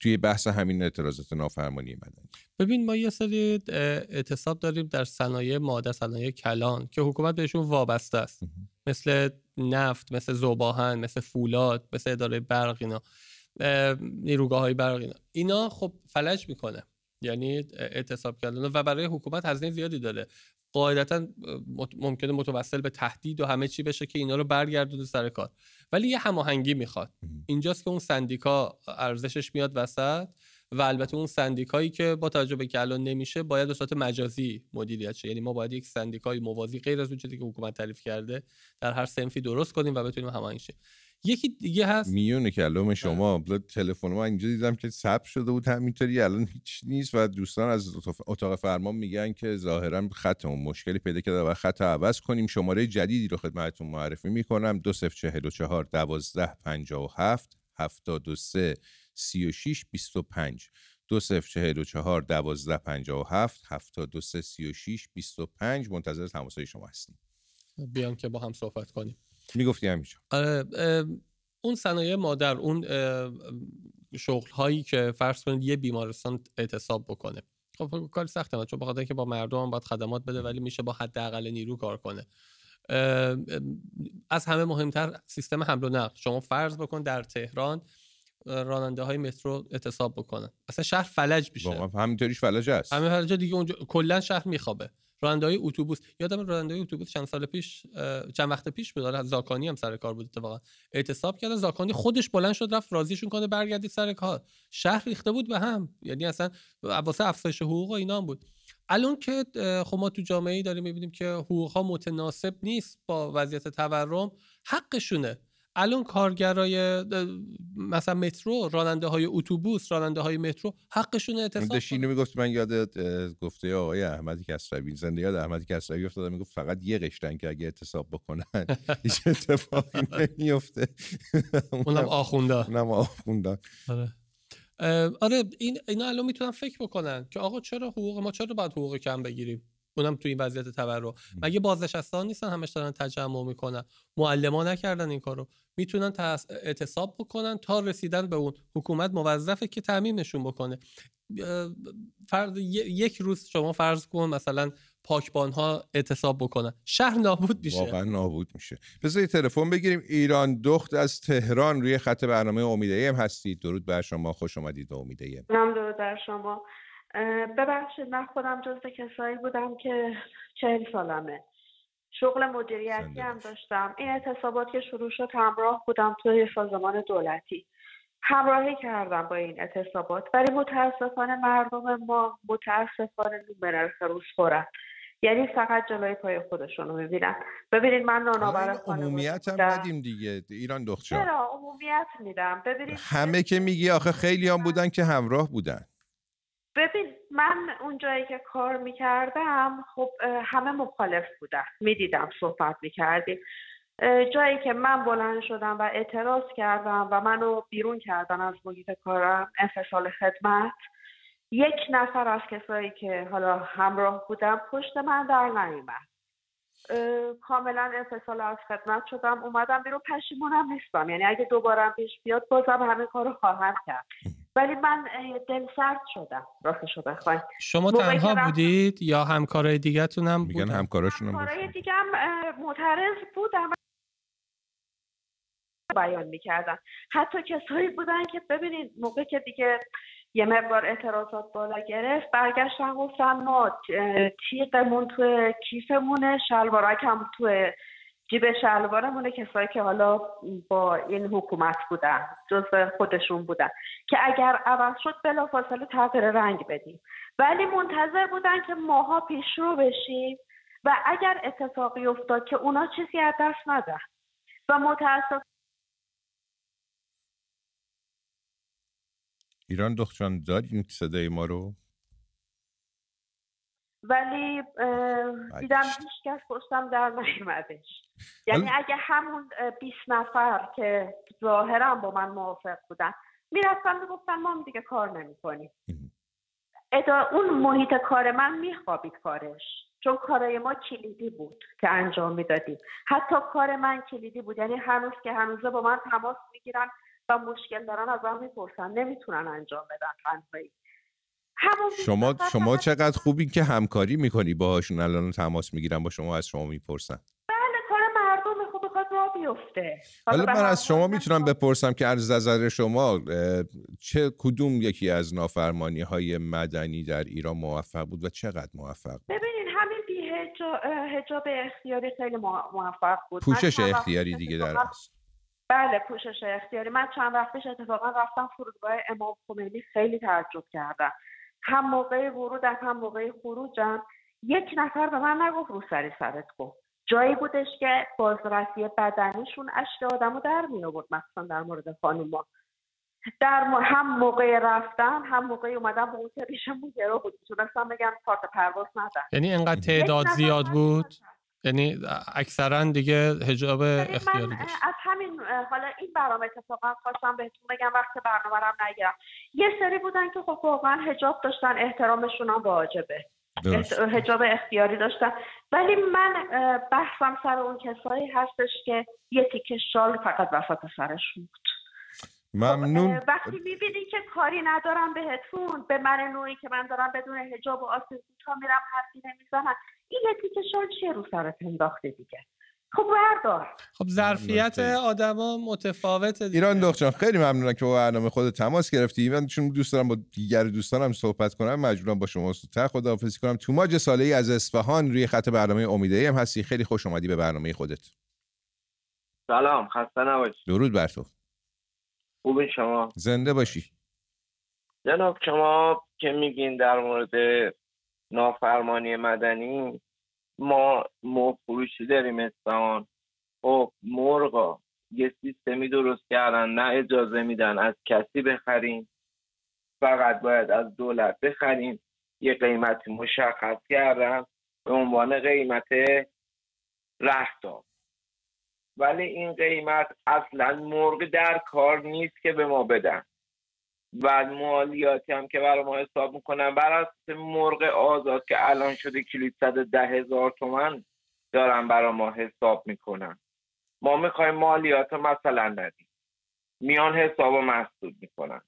توی بحث همین اعتراضات نافرمانی مدنی ببین ما یه سری اعتصاب داریم در صنایع ماده صنایع کلان که حکومت بهشون وابسته است. مثل نفت مثل زوباهن مثل فولاد مثل اداره برق اینا نیروگاه های برق اینا. اینا خب فلج می‌کنه. یعنی اعتصاب کردن و برای حکومت هزینه زیادی داره. قاعدتا ممکنه متوسل به تهدید و همه چی بشه که اینا رو برگردونه سر کار. ولی یه هماهنگی می‌خواد. اینجاست که اون سندیکا ارزشش میاد وسط و البته اون سندیکایی که با توجه به که الان نمیشه باید به صورت مجازی مدیریت شه. یعنی ما باید یک سندیکای موازی غیر از اون چیزی که حکومت تعریف کرده در هر سنفی درست کنیم و بتونیم هماهنگ شه یکی دیگه هست. میون کلام شما تلفن ما اینجا دیدم که ثبت شده بود. همینطوری الان هیچ نیست و دوستان از اتاق فرمان میگن که ظاهرا خطمون مشکلی پیدا کرده و خط عوض کنیم. شماره جدیدی رو خدمتتون معرفی می‌کنم. 2044 12 57 73 36 25 2044 12 57 73 36 25 منتظر تماسهای شما هستیم. بیان که با هم صحبت کنیم. می‌گفتی همیشه. آره اون صنایع مادر اون شغل هایی که فرض کنید یه بیمارستان اعتصاب بکنه. خب کار سخته چون بخاطر که با مردم هم باید خدمات بده ولی میشه با حداقل نیرو کار کنه. از همه مهمتر سیستم حمل و نقل. شما فرض بکن در تهران راننده های مترو اعتصاب بکنن. اصلا شهر فلج میشه. همینطوریش فلج هست همه فلج دیگه اونجا کلا شهر میخوابه. راننده‌های اتوبوس. یادم راننده‌های اتوبوس چند سال پیش چند وقت پیش بود. زاکانی هم سر کار بود اتفاقا. اعتصاب کردن زاکانی خودش بلند شد رفت راضیشون کنه برگردید سر کار. شهر ریخته بود به هم. یعنی اصلا واسه افزایش حقوق اینا هم بود. الان که خب ما تو جامعه داریم می‌بینیم که حقوق ها متناسب نیست با وضعیت تورم حقشونه. الان کارگرای مثلا مترو راننده های اتوبوس راننده های مترو حقشون اعتصاب داشتی اینو می‌گفت من یادت گفته آقای احمدی کسروی زنده یاد احمدی کسروی افتادم می‌گفت فقط یه قشتن که اگه اعتصاب بکنن هیچ اتفاقی نمیفته اونم آخونده. اونم آخونده. آره. آره این اینا الان می‌تونن فکر بکنن که آقا چرا حقوق ما چرا باید حقوق کم بگیریم؟ اونم تو این وضعیت تورم. مگه بازنشستان نیستن همش دارن تجمع می‌کنن؟ معلما نکردن این کارو. می‌تونن اعتصاب بکنن تا رسیدن به اون حکومت موظفه که تعمیمشون بکنه. فرض یک روز شما فرض کن مثلا پاکبان ها اعتصاب بکنن. شهر نابود میشه. واقعا نابود میشه. بذاری تلفن بگیریم. ایران دخت از تهران روی خط برنامه امیده هم هستید. درود بر شما. خوش اومدید امیده درود بر شما. ببخشید من خودم جز کسایی بودم که چهل سالمه. شغل مدیریتی هم داشتم. این اعتصابات که شروع شد همراه بودم توی سازمان دولتی. همراهی کردم با این اعتصابات. ولی متاسفانه مردم ما متاسفانه نومره روز خورن. یعنی فقط جلوی پای خودشون رو می‌بینن. ببینید من نانآور عمومیت هم ندیم دیگه ایران دختر. چرا؟ عمومیت میدم. ببینید همه که میگی آخه خیلی هم بودن که همراه بودن. ببین من اون جایی که کار می‌کردم خب همه مخالف بودن. می‌دیدم صحبت می‌کردیم جایی که من بلند شدم و اعتراض کردم و منو بیرون کردن از محیط کارم انفصال خدمت یک نفر از کسایی که حالا همراه بودم پشت من در نیومد. کاملا انفصال از خدمت شدم اومدم بیرون پشیمونم نیستم. یعنی اگه دوباره پیش بیاد بازم همه کارو خواهم کرد. ولی من دل سرد شدم. راستشو بخواید شما تنها بودید یا همکارای دیگه هم میگن همکاراشون همکارای دیگه هم معترض بودم. بیان می‌کردن. حتی کسایی بودن که ببینید موقع که دیگه یه مقدار اعتراضات بالا گرفت برگشتن گفتن ما تیغمون تو کیفمونه شلوارک هم تو جیب شلوارمونه کسایی که حالا با این حکومت بودن جز خودشون بودن که اگر عوض شد بلافاصله تغییر رنگ بدیم. ولی منتظر بودن که ماها پیشرو بشیم و اگر اتفاقی افتاد که اونا چیزی از دست ندن. و متاسف ایران دختران داریم صدای ما رو؟ ولی دیدم هیچ کس پشتم در نیومدش. یعنی اگه همون 20 نفر که ظاهرا با من موافق بودن می‌رفتن می‌گفتن ما دیگه کار نمی‌کنیم. اون محیط کار من میخوابید کارش. چون کارای ما کلیدی بود که انجام می‌دادیم. حتی کار من کلیدی بود. یعنی هنوز که هنوزه با من تماس می‌گیرن و مشکل دارن از من می‌پرسن. نمی‌تونن انجام بدن تنهایی شما شما چقدر خوبی که همکاری می‌کنی باهاشون؟ الان تماس می‌گیرن با شما از شما می‌پرسن. بله کار مردم خوب بخواد راه بیفته. حالا من از شما می‌تونم بپرسم که از نظر شما چه کدوم یکی از نافرمانی های مدنی در ایران موفق بود و چقدر موفق ببینید همین بی هجاب اختیاری خیلی موفق بود. پوشش اختیاری دیگه در است. بله پوشش اختیاری. من چند وقت پیش اتفاقا رفتم فرودگاه امام خمینی خیلی تعجب کردم. هم موقع ورودم هم موقع خروجم یک نفر به من نگفت رو سری سرت کن جایی بودش که بازرسی بدنیشون اشک آدم رو در می آورد مثلا در مورد خانوما. در هم موقع رفتن هم موقع اومدن به اون پیشمون گرو بود. می‌تونستم بگم کارت پرواز ندن یعنی اینقدر تعداد زیاد بود؟ یعنی اکثرا دیگه هجاب اختیاری داشت. از همین حالا این برنامه اتفاقا خواستم بهتون بگم وقت برنامه رو نگیرم. یه سری بودن که خب واقعا هجاب داشتن احترامشون هم واجبه. هجاب اختیاری داشتن. ولی من بحثم سر اون کسایی هستش که یه تیکه شال فقط وسط سرشون بود. ممنون. خب وقتی می‌بینی که کاری ندارم بهتون به من نوعی که من دارم بدون هجاب و آسیب تا میرم حرفی نمی‌زنم این که شال چیه رو سرت انداخته دیگه؟ خب بردار. خب ظرفیت آدما متفاوته دیگه. ایران دختران خیلی ممنونم که با برنامه خود تماس گرفتی. من چون دوست دارم با دیگر دوستانم صحبت کنم مجبورم با شما زودتر خداحافظی کنم. توماج ساله ای از اصفهان روی خط برنامه امیده هم هستی. خیلی خوش اومدی به برنامه خودت. سلام خسته نباشی. درود بر تو. خوبی شما؟ زنده باشی. جناب شما که میگین در مورد نافرمانی مدنی ما مرغ فروشی داریم اصفهان. خب مرغا یه سیستمی درست کردن نه اجازه میدن از کسی بخریم. فقط باید از دولت بخریم. یه قیمتی مشخص کردن به عنوان قیمت رهتا ولی این قیمت اصلا مرغ در کار نیست که به ما بدن. و مالیاتی هم که برای ما حساب می‌کنن بر اساس مرغ آزاد که الان شده کلیت صد ده هزار تومن دارن برای ما حساب می‌کنن. ما می‌خوایم مالیات مثلا ندیم. میان حساب و محسوب می‌کنن.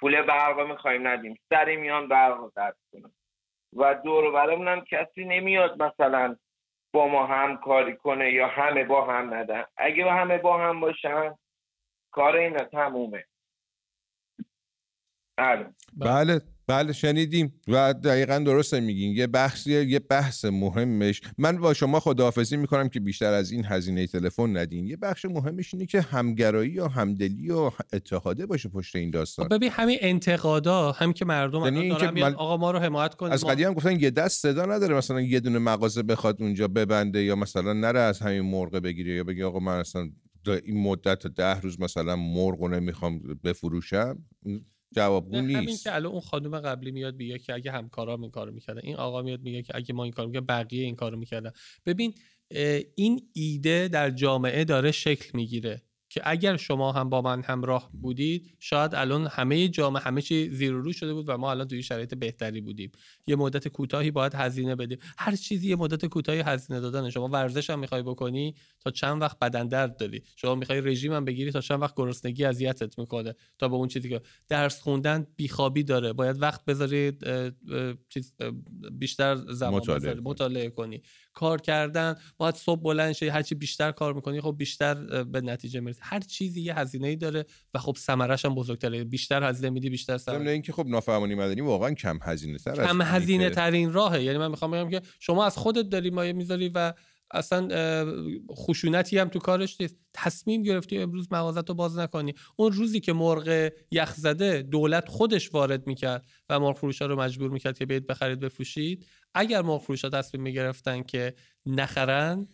پول برق می‌خوایم ندیم. سری میان برق درد کنن. و دور هم کسی نمیاد مثلا با ما همکاری کنه یا همه با هم ندن. اگه با همه با هم باشن کار اینا تمومه. بله. بله. بله شنیدیم و دقیقا درسته میگین. یه بحث یه بحث مهمش. من با شما خداحافظی می‌کنم که بیشتر از این هزینه تلفن ندین. یه بخش مهمش اینه که همگرایی یا همدلی و اتحاده باشه پشت این داستان. خب ببین همین انتقادا هم که مردم یعنی دارن من... آقا ما رو حمایت کنید از قدیم گفتن یه دست صدا نداره مثلا یه دونه مغازه بخواد اونجا ببنده یا مثلا نره از همین مرغ بگیره یا بگی آقا من اصلا این مدت ده روز مثلا مرغ نمی‌خوام بفروشم. جوابگو نیست همین که الان اون خانم قبلی میاد میگه که اگه همکارا این کارو می‌کردن این آقا میاد میگه که اگه ما این کارو می‌کردن بقیه این کارو می‌کردن. ببین این ایده در جامعه داره شکل می‌گیره. که اگر شما هم با من همراه بودید شاید الان همه جامعه همه چی زیر رو شده بود و ما الان توی شرایط بهتری بودیم. یه مدت کوتاهی باید هزینه بدیم. هر چیزی یه مدت کوتاهی هزینه دادن شما ورزش هم می‌خوای بکنی تا چند وقت بدن درد داری. شما می‌خوای رژیم هم بگیری تا چند وقت گرسنگی اذیتت می‌کنه. تا به اون چیزی که درس خوندن بیخوابی داره. باید وقت بذارید بیشتر زمان مطالعه, مطالعه کنی. کار کردن باید صبح بلند شی هرچی بیشتر کار می‌کنی خب بیشتر به نتیجه می‌رسی. هر چیزی یه هزینه ای داره و خب ثمرش هم بزرگتره. بیشتر هزینه میدی بیشتر ثمره اینکه خب نافرمانی مدنی واقعا کم هزینه تر کم هزینه ترین راهه. یعنی من می‌خوام بگم که شما از خودت داری مایه می‌ذاری و اصلا خشونتی هم تو کارش نیست. تصمیم گرفتی امروز مغازت رو باز نکنی. اون روزی که مرغ یخ زده دولت خودش وارد می‌کرد و مرغ فروشا رو مجبور می‌کرد که بیاید بخرید بفروشید. اگر مرغ فروشا تصمیم می‌گرفتن که نخرن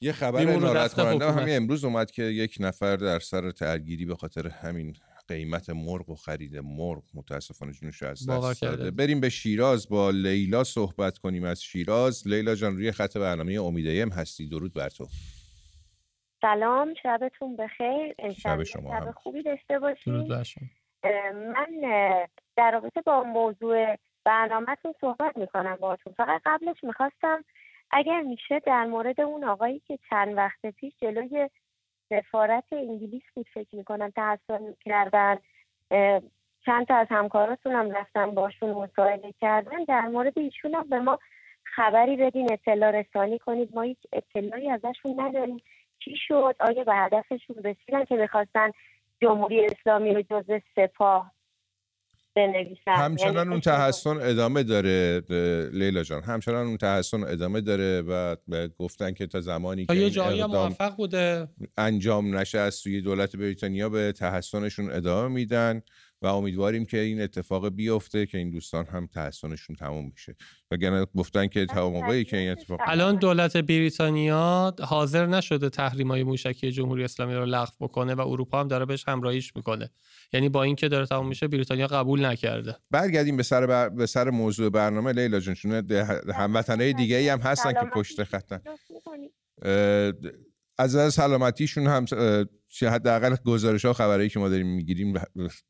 یه خبر ناراحت کننده. همین امروز اومد که یک نفر در سر ترگیری به خاطر همین قیمت مرغ و خرید مرغ متاسفانه جونش از دست داده. بریم به شیراز با لیلا صحبت کنیم از شیراز. لیلا جان روی خط برنامه امیدیم هستی. درود بر تو. سلام شبتون بخیر. شب شما شب خوبی داشته باشید من در رابطه با موضوع برنامهتون صحبت می‌کنم باهاتون. فقط قبلش می‌خواستم اگر میشه در مورد اون آقایی که چند وقت پیش جلوی سفارت انگلیس بود فکر می‌کنم تحصیل کردن چند تا از همکاراتون هم رفتن باشون مصاحبه کردن در مورد ایشون هم به ما خبری بدین اطلاع رسانی کنید. ما هیچ اطلاعی ازشون نداریم. چی شد؟ آیا به هدفشون رسیدن که می‌خواستن جمهوری اسلامی رو جز سپاه بنویسن همچنان یعنی اون تحسن ادامه داره لیلا جان. همچنان اون تحسن ادامه داره و گفتن که تا زمانی که یه جایی موفق بوده. انجام نشه از سوی دولت بریتانیا به تحسنشون ادامه میدن. و امیدواریم که این اتفاق بیفته که این دوستان هم تحسنشون تموم میشه وگرنه گفتن که تا موقعی که این اتفاق الان دولت بریتانیا حاضر نشده تحریم های موشکی جمهوری اسلامی رو لغو بکنه و اروپا هم داره بهش همراهیش می‌کنه. یعنی با اینکه داره تموم میشه بریتانیا قبول نکرده. برگردیم به سر بر... به سر موضوع برنامه. لیلا جون چون هموطنای دیگه ای هم هستن که پشت خطن. از سلامتیشون هم حداقل گزارش ها و خبرایی که ما داریم می‌گیریم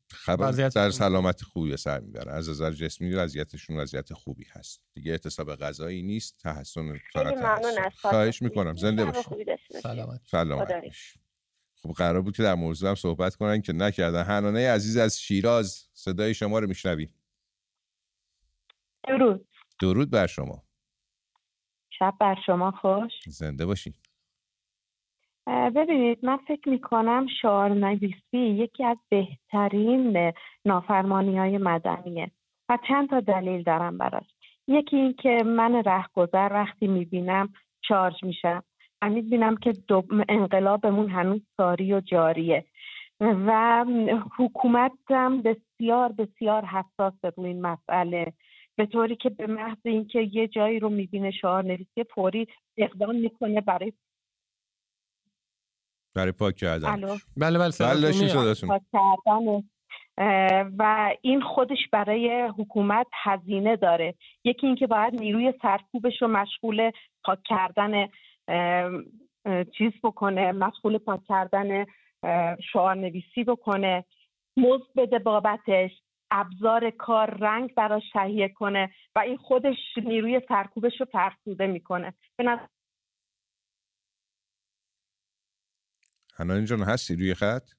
خبر در سلامت خوبی سر می‌بره. از نظر جسمی وضعیتشون وضعیت خوبی هست. دیگه اعتصاب غذایی نیست تحسن فقط خواهش می‌کنم. زنده باشید. سلامت. سلامت خب قرار بود که در موضوع هم صحبت کنن که نکردن. هنانه عزیز از شیراز صدای شما رو میشنویم. درود. درود بر شما. شب بر شما خوش. زنده باشید ببینید من فکر می‌کنم شعار نویسی یکی از بهترین نافرمانی های مدنیه و چند تا دلیل دارم براش. یکی این که من رهگذر وقتی می‌بینم چارج میشم و می‌بینم که انقلابمون هنوز ساری و جاریه و حکومت هم بسیار بسیار حساس روی این مسئله. به طوری که به محض اینکه یه جایی رو می‌بینه شعار نویسی فوری اقدام می‌کنه برای برای پاک کردن. بله. بله بله پاک کردن و این خودش برای حکومت هزینه داره. یکی اینکه باید نیروی سرکوبش رو مشغول پاک کردن چیز بکنه مشغول پاک کردن شعار نویسی بکنه مزد بده بابتش ابزار کار رنگ براش تهیه کنه و این خودش نیروی سرکوبش رو فرسوده می‌کنه. به نظر حنان جان هستی؟ روی خط؟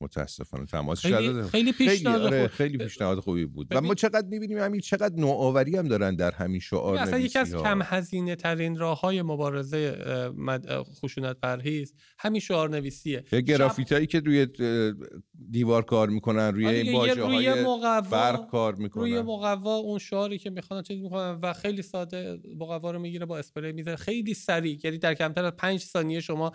متاسفانه تماس خیلی خیلی پیشنهاد خیلی, خیلی پیشنهاد خوبی بود. و ما چقدر می‌بینیم همین چقدر نوآوری هم دارن در همین شعار اصلا یکی از کم هزینه ترین راه های مبارزه خشونت پرهیز همین شعار نویسیه. یه گرافیت هایی که روی دیوار کار می‌کنن روی این باجه های برق کار می‌کنن. روی مقوا اون شعاری که می‌خوان چیز می‌کنن و خیلی ساده مقوا رو می‌گیره با اسپری می‌زنه خیلی سریع یعنی در کمتر از 5 ثانیه شما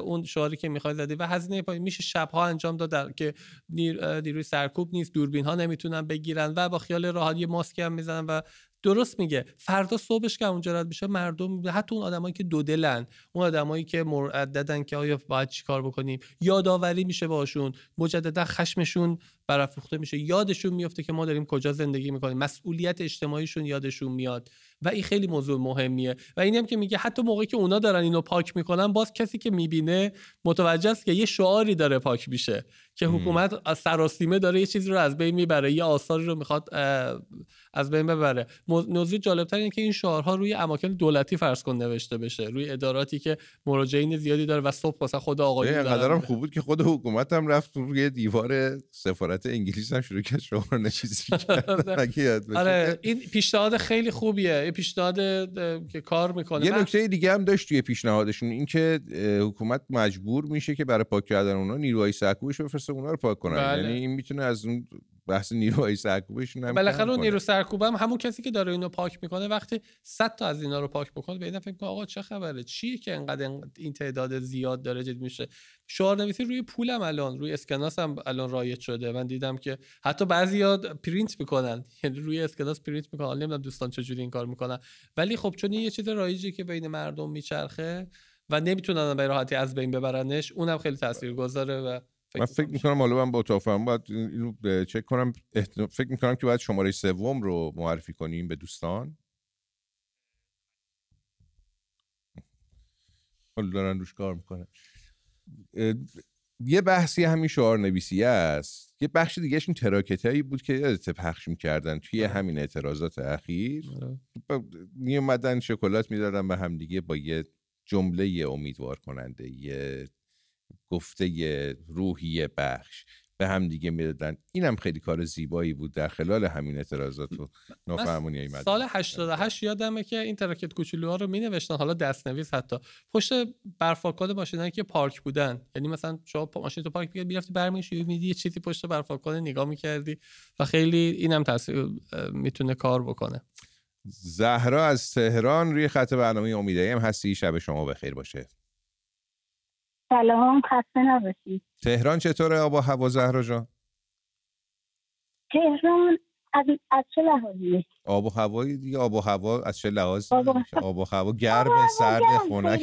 اون شعاری که می‌خواد زدی و هزینه پای میشه شب ها انجام داد که نیروی سرکوب نیست دوربین ها نمی‌تونن بگیرن و با خیال راحت یه ماسک هم می‌زنن و درست میگه. فردا صبحش که اونجا رد بشه مردم حتی اون آدمایی که دو دلن اون آدمایی که مرددن که آیا باید چیکار بکنیم یادآوری میشه باشون مجددا خشمشون برافروخته میشه یادشون میفته که ما داریم کجا زندگی می‌کنیم مسئولیت اجتماعیشون یادشون میاد. و این خیلی موضوع مهمیه. و اینم که میگه حتی موقعی که اونا دارن اینو پاک می‌کنن باز کسی که می‌بینه متوجه است که یه شعاری داره پاک میشه. که حکومت از سراسیمه داره یه چیزی رو از بین می‌بره یه آثاری رو می‌خواد از بین ببره. موضوع جالبتر اینه که این شعارها روی اماکن دولتی فرض کن نوشته بشه روی اداراتی که مراجعین زیادی داره و صبح مثلا خود آقایون اینقدرم خوب بود که خود حکومت هم رفت روی دیوار سفارت انگلیس هم شروع کرد شعار نویسی آره. این پیشنهاد خیلی خوبیه. این پیشنهاد که کار می‌کنه. یه نکته دیگه هم داشت توی پیشنهادشون اینکه حکومت مجبور میشه که برای پاک کردن اونا نیروهای سرکوبش بفرسته اونا رو پاک کنن. بله. یعنی این می‌تونه از اون بحث نیروهای سرکوبش هم بالاخره اون نیرو سرکوب هم همون کسی که داره اینو پاک می‌کنه وقتی 100 تا از اینا رو پاک بکنه به این فکر کنه آقا چه خبره؟ چیه که انقدر این تعداد زیاد داره جدی میشه؟ شعار نویسی روی پولم الان روی اسکناس هم الان رایج شده. من دیدم که حتی بعضیا پرینت می‌کنن. یعنی روی اسکناس پرینت می‌کنن. نمی‌دونم دوستان چجوری این کار می‌کنن. ولی خب چون یه چیز رایجی که بین مردم میچرخه و نمی‌تونن به راحتی از بین ببرنش اونم خیلی تاثیرگذاره و من فکر می‌کنم حالا من با اتفاقم باید اینو چک کنم فکر می‌کنم که باید شماره سوم رو معرفی کنیم به دوستان حالا دارن روش کار می‌کنه یه بحثی همین شعار نویسی است یه بخش دیگهش این تراکت هایی بود که یادت پخش می‌کردن توی آره. همین اعتراضات اخیر آره. میومدن شکلات می‌دادن به همدیگه با یه جمله امیدوار کننده یه گفته روحی بخش به هم دیگه می‌دادن. اینم خیلی کار زیبایی بود در خلال همین اعتراضات و نافرمانی سال 88 یادمه که این تراکت کوچولوها رو می نوشتن حالا دستنویس حتی. پشت برفاکاد ماشینایی که پارک بودن. یعنی مثلا شما ماشین تو پارک می‌رفتی برمیشی میدی یه چیزی پشت برفاکاد نگاه می‌کردی و خیلی اینم تاثیر می‌تونه کار بکنه. زهرا از تهران روی خط برنامه امیدیم هستی. شب شما بخیر باشه. سلام خسته نباشید تهران چطوره آب و هوا زهرا جان؟ تهران از, از چه لحاظی آب و هوای دیگه آب و هوا از چه لحاظ؟ آب و هوا گرم سرد خنک.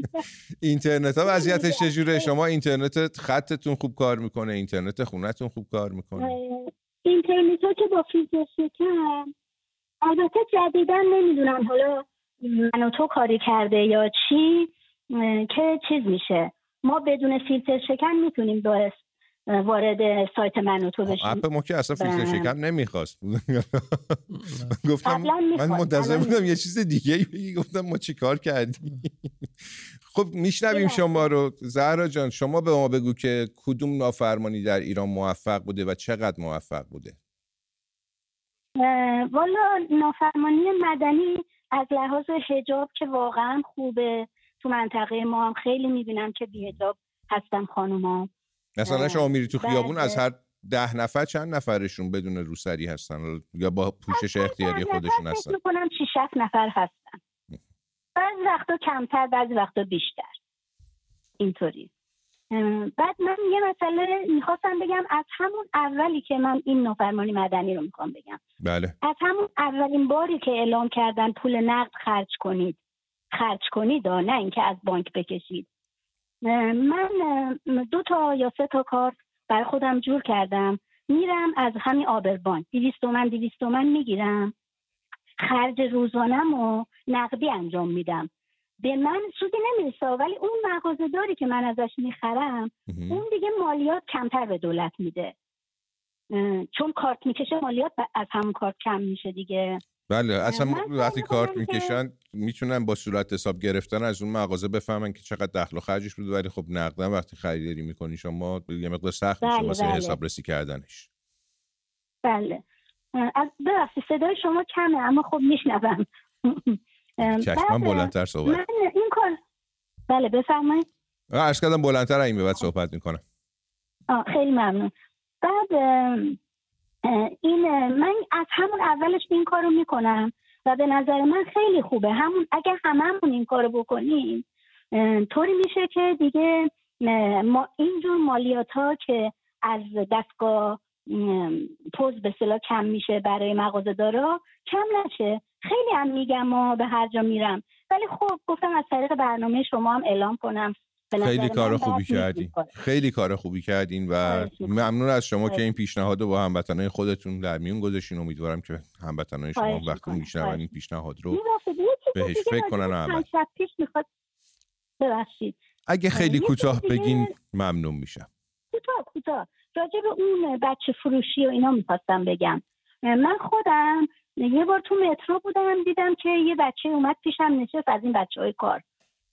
اینترنت ها وضعیتش چجوره؟ شما اینترنت خطتون خوب کار می‌کنه اینترنت خونتون خوب کار می‌کنه. اینترنت ها که با فیلتر شکن البته جدیدن نمی‌دونم حالا من و تو کاری کرده یا چی. که چیز میشه. ما بدون فیلتر شکن می‌تونیم باعث وارد سایت من و تو بشیم. اپ ما که اصلا فیلتر شکن نمی‌خواست. گفتم من منتظر بودم یه چیز دیگه بگی. گفتم ما چی کار کردیم؟ خب میشنویم شما رو. زهرا جان شما به ما بگو که کدوم نافرمانی در ایران موفق بوده و چقدر موفق بوده؟ والا نافرمانی مدنی از لحاظ حجاب که واقعا خوبه. تو منطقه ما هم خیلی می‌بینم که بیهجاب هستن خانوما. مثلا شما میری تو خیابون از هر ده نفر چند نفرشون بدون روسری هستن؟ یا با پوشش اختیاری خودشون هستن؟ می‌کنم چی شست نفر هستن. بعضی وقتا کمتر بعضی وقتا بیشتر. اینطوری. بعد من یه مسئله می‌خواستم بگم. از همون اولی که من این نافرمانی مدنی رو می‌خوام بگم. بله. از همون اولین باری که اعلام کردن پول نقد خرج کنید. خرج کنید نه اینکه از بانک بکشید من دو تا یا سه تا کارت برای خودم جور کردم. میرم از همین آبربان دیویست تومن دیویست تومن می‌گیرم. خرج روزانم و نقدی انجام میدم. به من سودی نمی‌رسه ولی اون مغازه داری که من ازش می‌خرم اون دیگه مالیات کمتر به دولت میده. چون کارت می‌کشه مالیات از همون کارت کم میشه دیگه. بله اصلا وقتی کارت می‌کشن می‌تونن با صورت حساب گرفتن از اون مغازه بفهمن که چقدر دخل و خرجش بوده ولی خب نقدا وقتی خریداری می‌کنی شما یه مقدار سخت میشه واسه بله. حسابرسی کردنش. بله. از ببخشید صدای شما کمه اما خب میشنوم. چشمان بلندتر صحبت من این کار بله بفرمایید. عرض کردم بلندتر این به بعد صحبت می‌کنم خیلی ممنون. بعد این من از همون اولش این کارو می‌کنم و به نظر من خیلی خوبه. همون اگر هممون این کارو بکنیم طوری میشه که دیگه ما اینجور مالیات ها که از دستگاه پوز به صلاح کم میشه برای مغازه دارا کم نشه. خیلی هم میگم ما به هر جا میرم. ولی خب گفتم از طریق برنامه شما هم اعلام کنم. خیلی کار خوبی کردین. خیلی کار خوبی کردین و ممنون از شما که این پیشنهاد رو با هموطنای خودتون در میون گذاشتین. امیدوارم که هموطنای شما وقتی میشنون این پیشنهاد رو بهش فکر کنن عمل اگه خیلی کوتاه بگین ممنون میشم. کوتاه کوتاه. راجع به اون بچه فروشی و اینا می‌خواستم بگم. من خودم یه بار تو مترو بودم دیدم که یه بچه اومد پیشم نشست از این بچه های کار.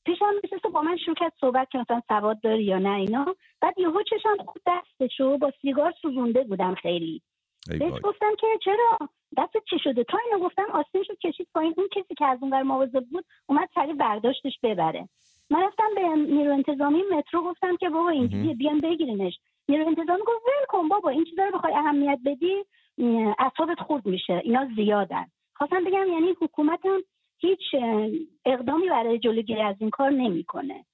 پیشم نشست با من شروع کرد صحبت که مثلا سواد داری یا نه اینا. بعد یهو چشم خود دستشو با سیگار سوزونده بودم خیلی. بهش گفتم که چرا؟ دست چی شده؟ تا اینو گفتم آستینشو کشید پایین. اون کسی که از اون ور مواظب بود اومد سریع برداشتش ببره. من رفتم به نیرو انتظامی مترو گفتم که بابا اینجوریه بیان بگیرینش. نیرو انتظامی گفت ول کن بابا این چیزا رو بخوای اهمیت بدی اعصابت خورد میشه. اینا زیادن. خواستم بگم یعنی حکومت هم هیچ اقدامی برای جلوگیری از این کار نمی‌کنه.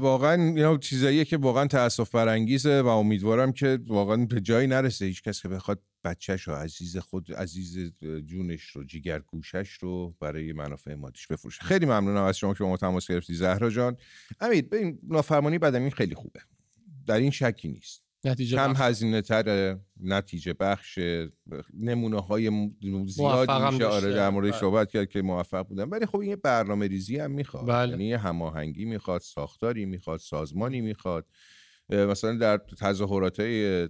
واقعا اینا چیزاییه که واقعا تاسف برانگیزه و امیدوارم که واقعا به جایی نرسه هیچ کس که بخواد بچهش رو عزیز خود عزیز جونش رو جیگر گوشش رو برای منافع مادیش بفروشه. خیلی ممنونم از شما که با ما تماس گرفتی زهرا جان. امید ببین نافرمانی بدنی خیلی خوبه. در این شکی نیست. نتیجه کم هزینه تر نتیجه بخش. نمونه های زیادی میشه. آره در مورد بله. صحبت کرد که موفق بودن. ولی خب این برنامه ریزی هم می‌خواد. بله. یعنی هماهنگی می‌خواد ساختاری می‌خواد سازمانی می‌خواد. مثلا در تظاهرات های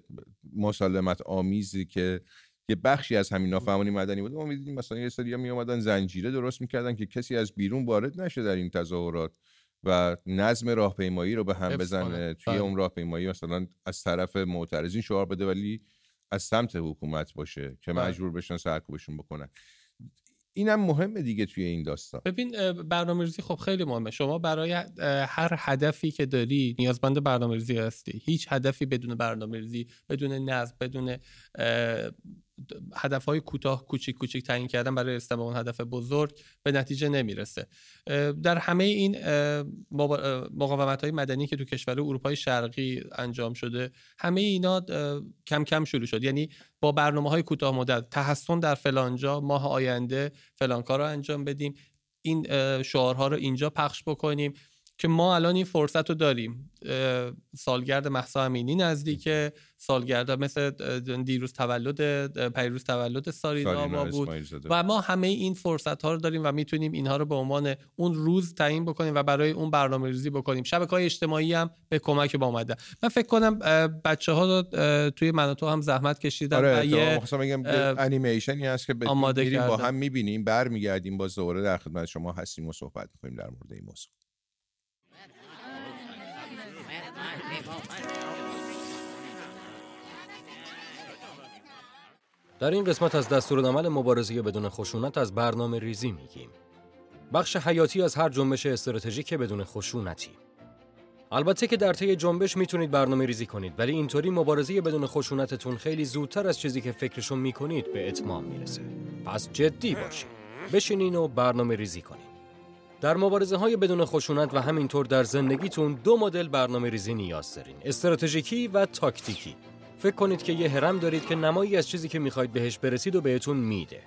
مسالمت آمیزی که یه بخشی از همین نافهمانی مدنی بود ما می‌دیدیم مثلا یه سری می اومدن زنجیره درست می‌کردن که کسی از بیرون وارد نشه در این تظاهرات. و نظم راهپیمایی رو به هم بزنه. توی بله. اون راهپیمایی مثلا از طرف معترضین شعار بده ولی از سمت حکومت باشه که بله. مجبور بشن سرکوبشون بکنن. اینم مهمه دیگه توی این داستان. ببین برنامه ریزی خب خیلی مهمه. شما برای هر هدفی که داری نیازمند برنامه ریزی هستی. هیچ هدفی بدون برنامه ریزی بدون نظم بدون هدف های کوتاه کوچیک کوچیک تعیین کردن برای رسیدن به اون هدف بزرگ به نتیجه نمی‌رسه. در همه این مقاومت های مدنی که تو کشور اروپای شرقی انجام شده همه اینا کم کم شروع شد. یعنی با برنامه های کوتاه مدت تحسن در فلانجا ماه آینده فلان کار رو انجام بدیم. این شعارها رو اینجا پخش بکنیم. که ما الان این فرصت رو داریم. سالگرد محسا امینی نزدیک سالگرد مثل دیروز تولد پیروز تولد سارینا ما بود. و ما همه این فرصت ها رو داریم و می‌تونیم اینها رو به عنوان اون روز تعیین بکنیم و برای اون برنامه ریزی بکنیم. شبکه های اجتماعی هم به کمک با اومده. من فکر کنم بچه ها توی مناطق هم زحمت کشیدن آره یه انیمیشنی هست که با هم می‌بینیم برمیگردیم با دوباره در خدمت شما هستیم و صحبت می‌کنیم در مورد این موضوع. در این قسمت از دستورالعمل مبارزه بدون خشونت از برنامه ریزی میگیم. بخش حیاتی از هر جنبش استراتژیک بدون خشونتی. البته که در طی جنبش می‌تونید برنامه ریزی کنید ولی اینطوری مبارزه بدون خشونتتون خیلی زودتر از چیزی که فکرشو می‌کنید به اتمام می‌رسه. پس جدی باشید. بشینین و برنامه ریزی کنید. در مبارزه های بدون خشونت و همینطور در زندگیتون دو مدل برنامه ریزی نیاز دارین استراتژیکی و تاکتیکی. فکر کنید که یه هرم دارید که نمایی از چیزی که می‌خواید بهش برسید و بهتون میده.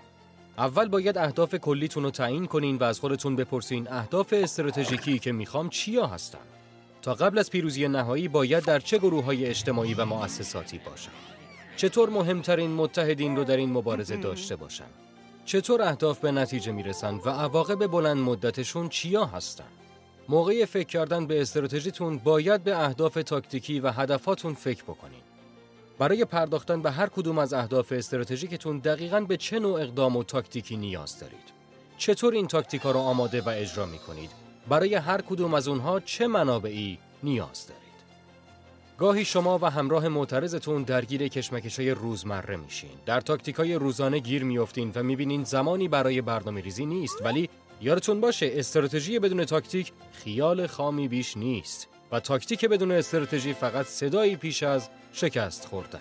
اول باید اهداف کلیتون رو تعیین کنین و از خودتون بپرسین اهداف استراتژیکی که می‌خوام چیا هستن. تا قبل از پیروزی نهایی باید در چه گروه های اجتماعی و مؤسساتی باشم؟ چطور مهمترین متحدین رو در این مبارزه داشته باشم؟ چطور اهداف به نتیجه می‌رسند و عواقب بلند مدتشون چیا هستن؟ موقع فکر کردن به استراتژیتون باید به اهداف تاکتیکی و هدفاتون فکر بکنین. برای پرداختن به هر کدوم از اهداف استراتژیکتون دقیقاً به چه نوع اقدام و تاکتیکی نیاز دارید؟ چطور این تاکتیکا رو آماده و اجرا می کنید برای هر کدوم از اونها چه منابعی نیاز دارید؟ گاهی شما و همراه معترضتون درگیر کشمکشای روزمره میشین. در تاکتیکای روزانه گیر میافتین و می‌بینین زمانی برای برنامه ریزی نیست. ولی یادتون باشه استراتژی بدون تاکتیک خیال خامی بیش نیست. و تاکتیک بدون استراتژی فقط صدای پیش از شکست خوردن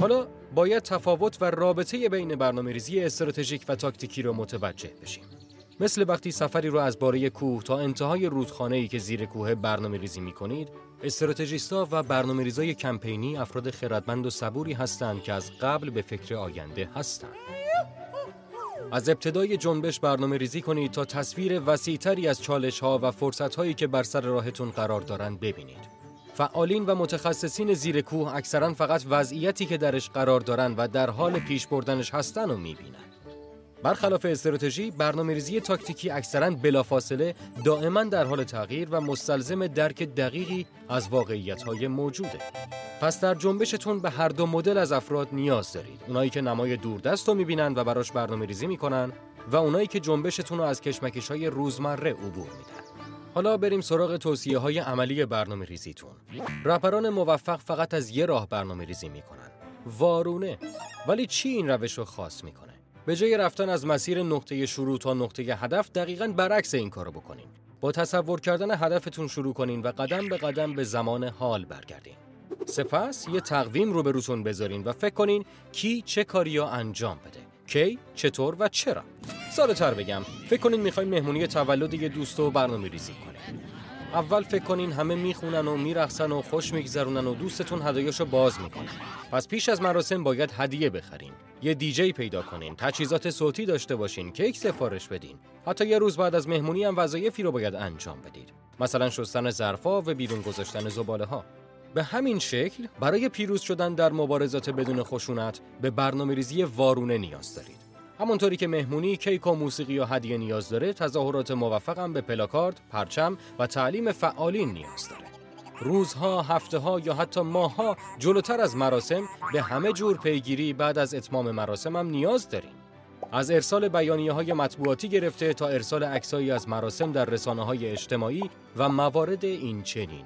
حالا باید تفاوت و رابطه بین برنامه ریزی استراتژیک و تاکتیکی رو متوجه بشیم. مثل وقتی سفری رو از باره کوه تا انتهای رودخانه ای که زیر کوه برنامه ریزی می کنید استراتژیستا و برنامه ریزای کمپینی افراد خردمند و صبوری هستند که از قبل به فکر آینده هستند از ابتدای جنبش برنامه ریزی کنید تا تصویر وسیعتری از چالش ها و فرصت هایی که بر سر راهتون قرار دارند ببینید. فعالین و متخصصین زیر کوه اکثرا فقط وضعیتی که درش قرار دارند و در حال پیش بردنش هستن و می‌بینن. برخلاف استراتژی برنامه ریزی تاکتیکی اکثرا بلافاصله دائما در حال تغییر و مستلزم درک دقیقی از واقعیت های موجوده. پس در جنبشتون به هر دو مدل از افراد نیاز دارید. اونایی که نمای دوردست رو می‌بینن و براش برنامه ریزی می‌کنن و اونایی که جنبشتون رو از کشمکش های روزمره عبور میدن. حالا بریم سراغ توصیه های عملی برنامه ریزیتون رپران موفق فقط از یه راه برنامه ریزی می‌کنن. وارونه. ولی چی این روش رو خاص می‌کنه؟ به جای رفتن از مسیر نقطه شروع تا نقطه هدف دقیقا برعکس این کارو بکنین. با تصور کردن هدفتون شروع کنین و قدم به قدم به زمان حال برگردین. سپس یه تقویم رو به روتون بذارین و فکر کنین کی چه کاری انجام بده. کی، چطور و چرا. ساده تر بگم، فکر کنین می‌خواین مهمونی تولد یه دوست و برنامه ریزی کنین. اول فکر کنین همه می‌خونن و میرقصن و خوش میگذرونن و دوستتون هدایاشو باز می‌کنن پس پیش از مراسم باید هدیه بخرین یه دیجی پیدا کنین تجهیزات صوتی داشته باشین کیک سفارش بدین. حتی یه روز بعد از مهمونی هم وظایفی رو باید انجام بدید. مثلا شستن ظرفا و بیرون گذاشتن زباله ها به همین شکل برای پیروز شدن در مبارزات بدون خشونت به برنامه ریزی وارونه نیاز دارید. همونطوری که مهمونی کیک و موسیقی و هدیه نیاز داره تظاهرات موفقم به پلاکارد، پرچم و تعلیم فعالین نیاز داره. روزها، هفته ها یا حتی ماهها جلوتر از مراسم به همه جور پیگیری بعد از اتمام مراسم هم نیاز داریم. از ارسال بیانیه های مطبوعاتی گرفته تا ارسال عکسایی از مراسم در رسانه های اجتماعی و موارد این چنینی.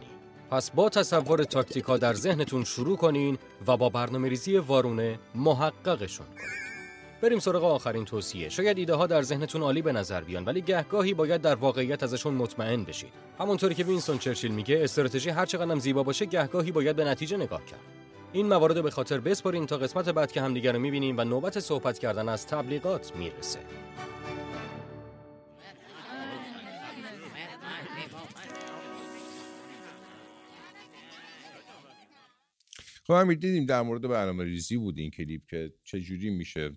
پس با تصور تاکتیکا در ذهنتون شروع کنین و با برنامه ریزی وارونه محققشون کنین. بریم سراغ آخرین توصیه. شاید ایده ها در ذهنتون عالی به نظر بیان ولی گهگاهی باید در واقعیت ازشون مطمئن بشید. همونطوری که وینستون چرچیل میگه استراتژی هر چقدر زیبا باشه گهگاهی باید به نتیجه نگاه کرد. این موارد به خاطر بسپارین تا قسمت بعد که همدیگر رو می‌بینیم و نوبت صحبت کردن از تبلیغات می‌رسه. خب همین دیدیم در مورد برنامه ریزی بود این کلیپ که چجوری میشه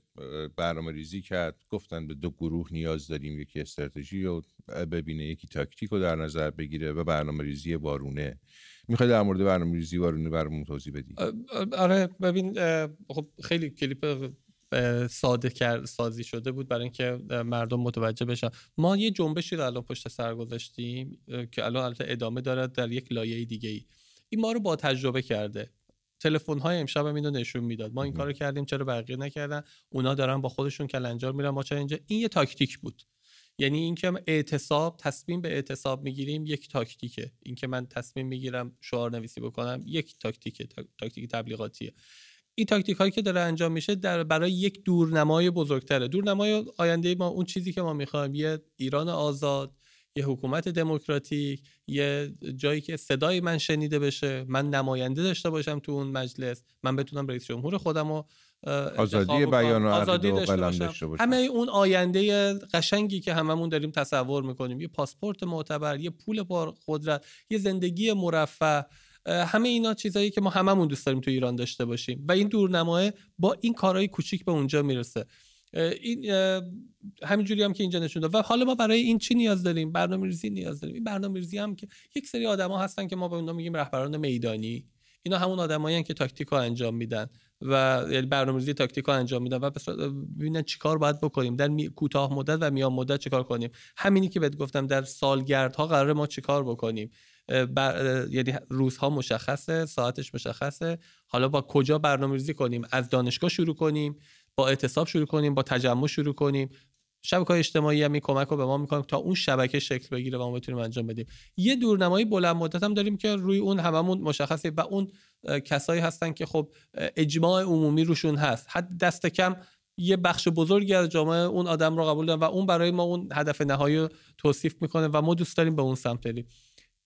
برنامه ریزی کرد. گفتن به دو گروه نیاز داریم یکی استراتژی رو ببینه یکی تاکتیک رو در نظر بگیره و برنامه ریزی بارونه می‌خوای در مورد برنامه ریزی بارونه برامون توضیح بدی؟ آره ببین خب خیلی کلیپ ساده کرد سازی شده بود برای اینکه مردم متوجه بشن. ما یه جنبشی رو الان پشت سر گذاشتیم که الان البته ادامه دارد در یک لایه دیگه ای این ما رو با تجربه کرده. تلفن های امشب هم اینو نشون می‌داد. ما این کارو کردیم چرا بقیه نکردن؟ اونا دارن با خودشون کلنجار میرن. ما چرا اینجا؟ این یه تاکتیک بود. یعنی اینکه اعتصاب تصمیم به اعتصاب می‌گیریم یک تاکتیکه. اینکه من تصمیم می‌گیرم شعار نویسی بکنم یک تاکتیکه تاکتیک تبلیغاتیه. این تاکتیک هایی که داره انجام میشه در برای یک دورنمای بزرگتره. دورنمای آینده ما اون چیزی که ما می‌خوایم یه ایران آزاد یه حکومت دموکراتیک یه جایی که صدای من شنیده بشه من نماینده داشته باشم تو اون مجلس من بتونم رئیس جمهور خودم رو آزادی بیان و آزادی داشته باشم. داشته باشم. همه اون آینده قشنگی که هممون داریم تصور می‌کنیم. یه پاسپورت معتبر یه پول پر قدرت یه زندگی مرفه همه اینا چیزایی که ما هممون دوست داریم تو ایران داشته باشیم. و این دورنماه با این کارهای کوچیک به اونجا می‌رسه. این همینجوری هم که اینجا نشون داد. و حالا ما برای این چی نیاز داریم؟ برنامه ریزی نیاز داریم. این برنامه ریزی هم که یک سری آدما هستن که ما به اونها میگیم رهبران میدانی. اینا همون آدمایی که تاکتیک انجام میدن و یعنی برنامه‌ریزی تاکتیک رو انجام میدن و ببینن چیکار باید بکنیم. در کوتاه مدت و میان مدت چیکار کنیم؟ همینی که بهت گفتم در سالگردها قرار ما چیکار بکنیم؟ بر... یعنی روزها مشخصه ساعتش مشخصه. حالا با کجا برنامه‌ریزی کنیم؟ از دانشگاه شروع کنیم. با اعتصاب شروع کنیم با تجمع شروع کنیم. شبکه اجتماعی هم این کمک رو به ما می‌کنه تا اون شبکه شکل بگیره و ما بتونیم انجام بدیم. یه دورنمایی بلند مدت هم داریم که روی اون هممون مشخصه و اون کسایی هستن که خب اجماع عمومی روشون هست. حد دست کم یه بخش بزرگی از جامعه اون آدم رو قبول دارن و اون برای ما اون هدف نهایی رو توصیف می‌کنه و ما دوست داریم به اون سمت بریم.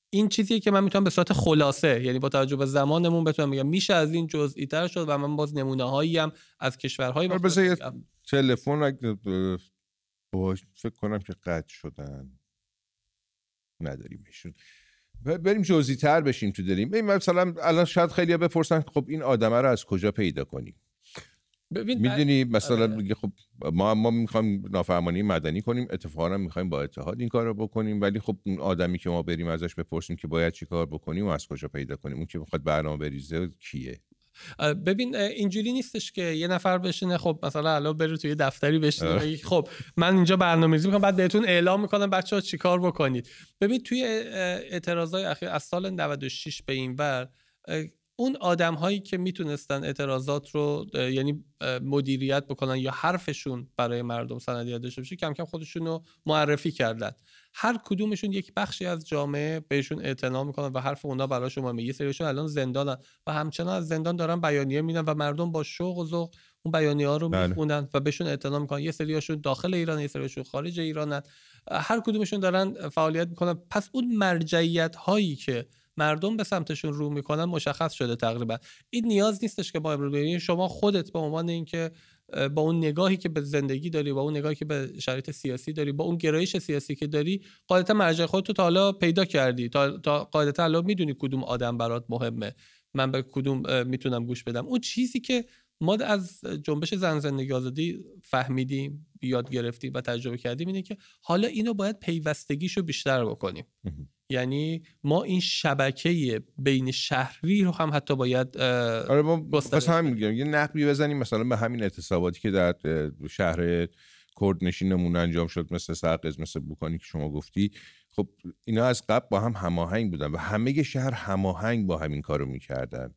این چیزیه که من می‌تونم به صورت خلاصه یعنی با توجه به زمانمون بتونم بگم میشه از این جزئی تر شد و من باز نمونه هایی هم از کشورهای آره، تلفن باش فکر کنم که قطع شدن نداریمشون. بریم جزئی تر بشیم تو داریم مثلا الان شاید خیلی بپرسن خب این آدمه رو از کجا پیدا کنیم؟ می‌دونی مثلا آره. خب ما ما می‌خوایم نافرمانی مدنی کنیم اتفاقا می‌خوایم با اتحاد این کار رو بکنیم ولی خب اون آدمی که ما بریم ازش بپرسیم که باید چی کار بکنیم و از کجا پیدا کنیم اون که می‌خواد برنامه بریزه کیه؟ ببین اینجوری نیستش که یه نفر بشینه خب مثلا الان بره توی دفتری بشینه خب من اینجا برنامه‌ریزی می‌کنم بعد بهتون اعلام می‌کنم بچه ها چیکار بکنید. ببین توی اعتراضای اخیر از سال 96 به این بر اون آدم هایی که می‌تونستن اعتراضات رو یعنی مدیریت بکنن یا حرفشون برای مردم سندیت داشته باشه کم کم خودشون رو معرفی کردن. هر کدومشون یک بخشی از جامعه بهشون اعتنا می‌کنن و حرف اونا براشون مهمه یه سریشون الان زندانن و همچنان از زندان دارن بیانیه میدن و مردم با شوق و ذوق اون بیانیه ها رو بله. می‌خونن و بهشون اعتنا می‌کنن. یه سریاشون داخل ایران یه سریاشون خارج ایرانن. هر کدومشون دارن فعالیت می‌کنن. پس اون مرجعیت هایی که مردم به سمتشون رو می‌کنن مشخص شده تقریبا. این نیاز نیستش که با امروز شما خودت به عنوان اینکه با اون نگاهی که به زندگی داری با اون نگاهی که به شرایط سیاسی داری با اون گرایش سیاسی که داری قاعدتا مرجع خودت تا حالا پیدا کردی. تا, تا قاعدتا الان می‌دونی کدوم آدم برات مهمه. من به کدوم می‌تونم گوش بدم. اون چیزی که ما از جنبش زن زندگی آزادی فهمیدیم یاد گرفتیم و تجربه کردیم اینه که حالا اینو باید پیوستگیشو بیشتر بکنیم. یعنی ما این شبکه بین شهری رو هم حتی باید آره ما هم میگم یه نقبی بزنیم مثلا به همین اعتصاباتی که در شهر کردنشینمون انجام شد مثل سرقز مثل بوکانی که شما گفتی. خب اینا از قبل با هم هماهنگ بودن و همه شهر هماهنگ با همین کارو می‌کردن.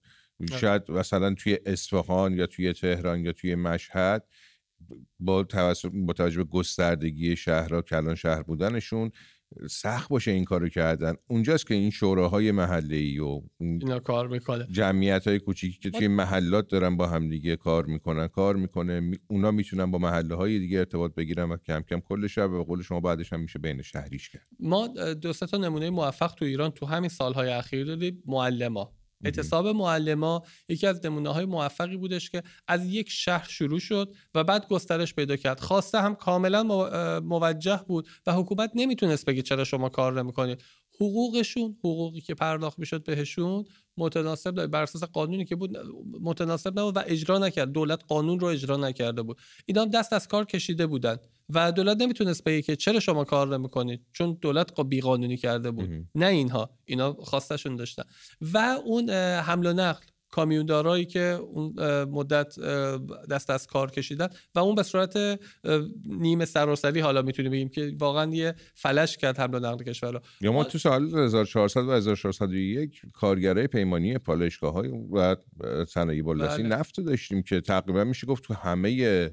آره. شاید مثلا توی اصفهان یا توی تهران یا توی مشهد با توجه به گستردگی شهرها کلان شهر بودنشون سخت باشه این کارو کردن. اونجاست که این شوراهای محله ای و اینا کار می‌کنه. جمعیت های کوچیکی که توی محلات دارن با هم دیگه کار می‌کنن کار می‌کنه. اونا می‌تونن با محله های دیگه ارتباط بگیرن و کم کم کل شب به قول شما بعدش هم میشه بین شهریش کرد. ما دو تا نمونه موفق تو ایران تو همین سالهای اخیر داریم معلما. اعتصاب معلما یکی از نمونه های موفقی بودش که از یک شهر شروع شد و بعد گسترش پیدا کرد. خواسته هم کاملا موجه بود و حکومت نمی‌تونست بگه چرا شما کار نمی‌کنید. حقوقشون حقوقی که پرداخت می‌شد بهشون متناسب بر اساس قانونی که بود متناسب نبود و اجرا نکرد. دولت قانون رو اجرا نکرده بود. اینا دست از کار کشیده بودن. و دولت نمی‌تونست بگه که چرا شما کار نمی‌کنید؟ چون دولت بی قانونی کرده بود. نه اینها. اینا خواستشون داشتن. و اون حمل و نقل. کامیوندارایی که اون مدت دست از کار کشیدن. و اون به صورت نیمه سراسری حالا می‌تونیم بگیم که واقعا یه فلش کرد حمل و نقل کشور یا ما تو سال 1400 و 1401 کارگرای پیمانی پالایشگاه های و صنایع بلدستی بله. نفت داشتیم که تقریبا میشه گفت تو همه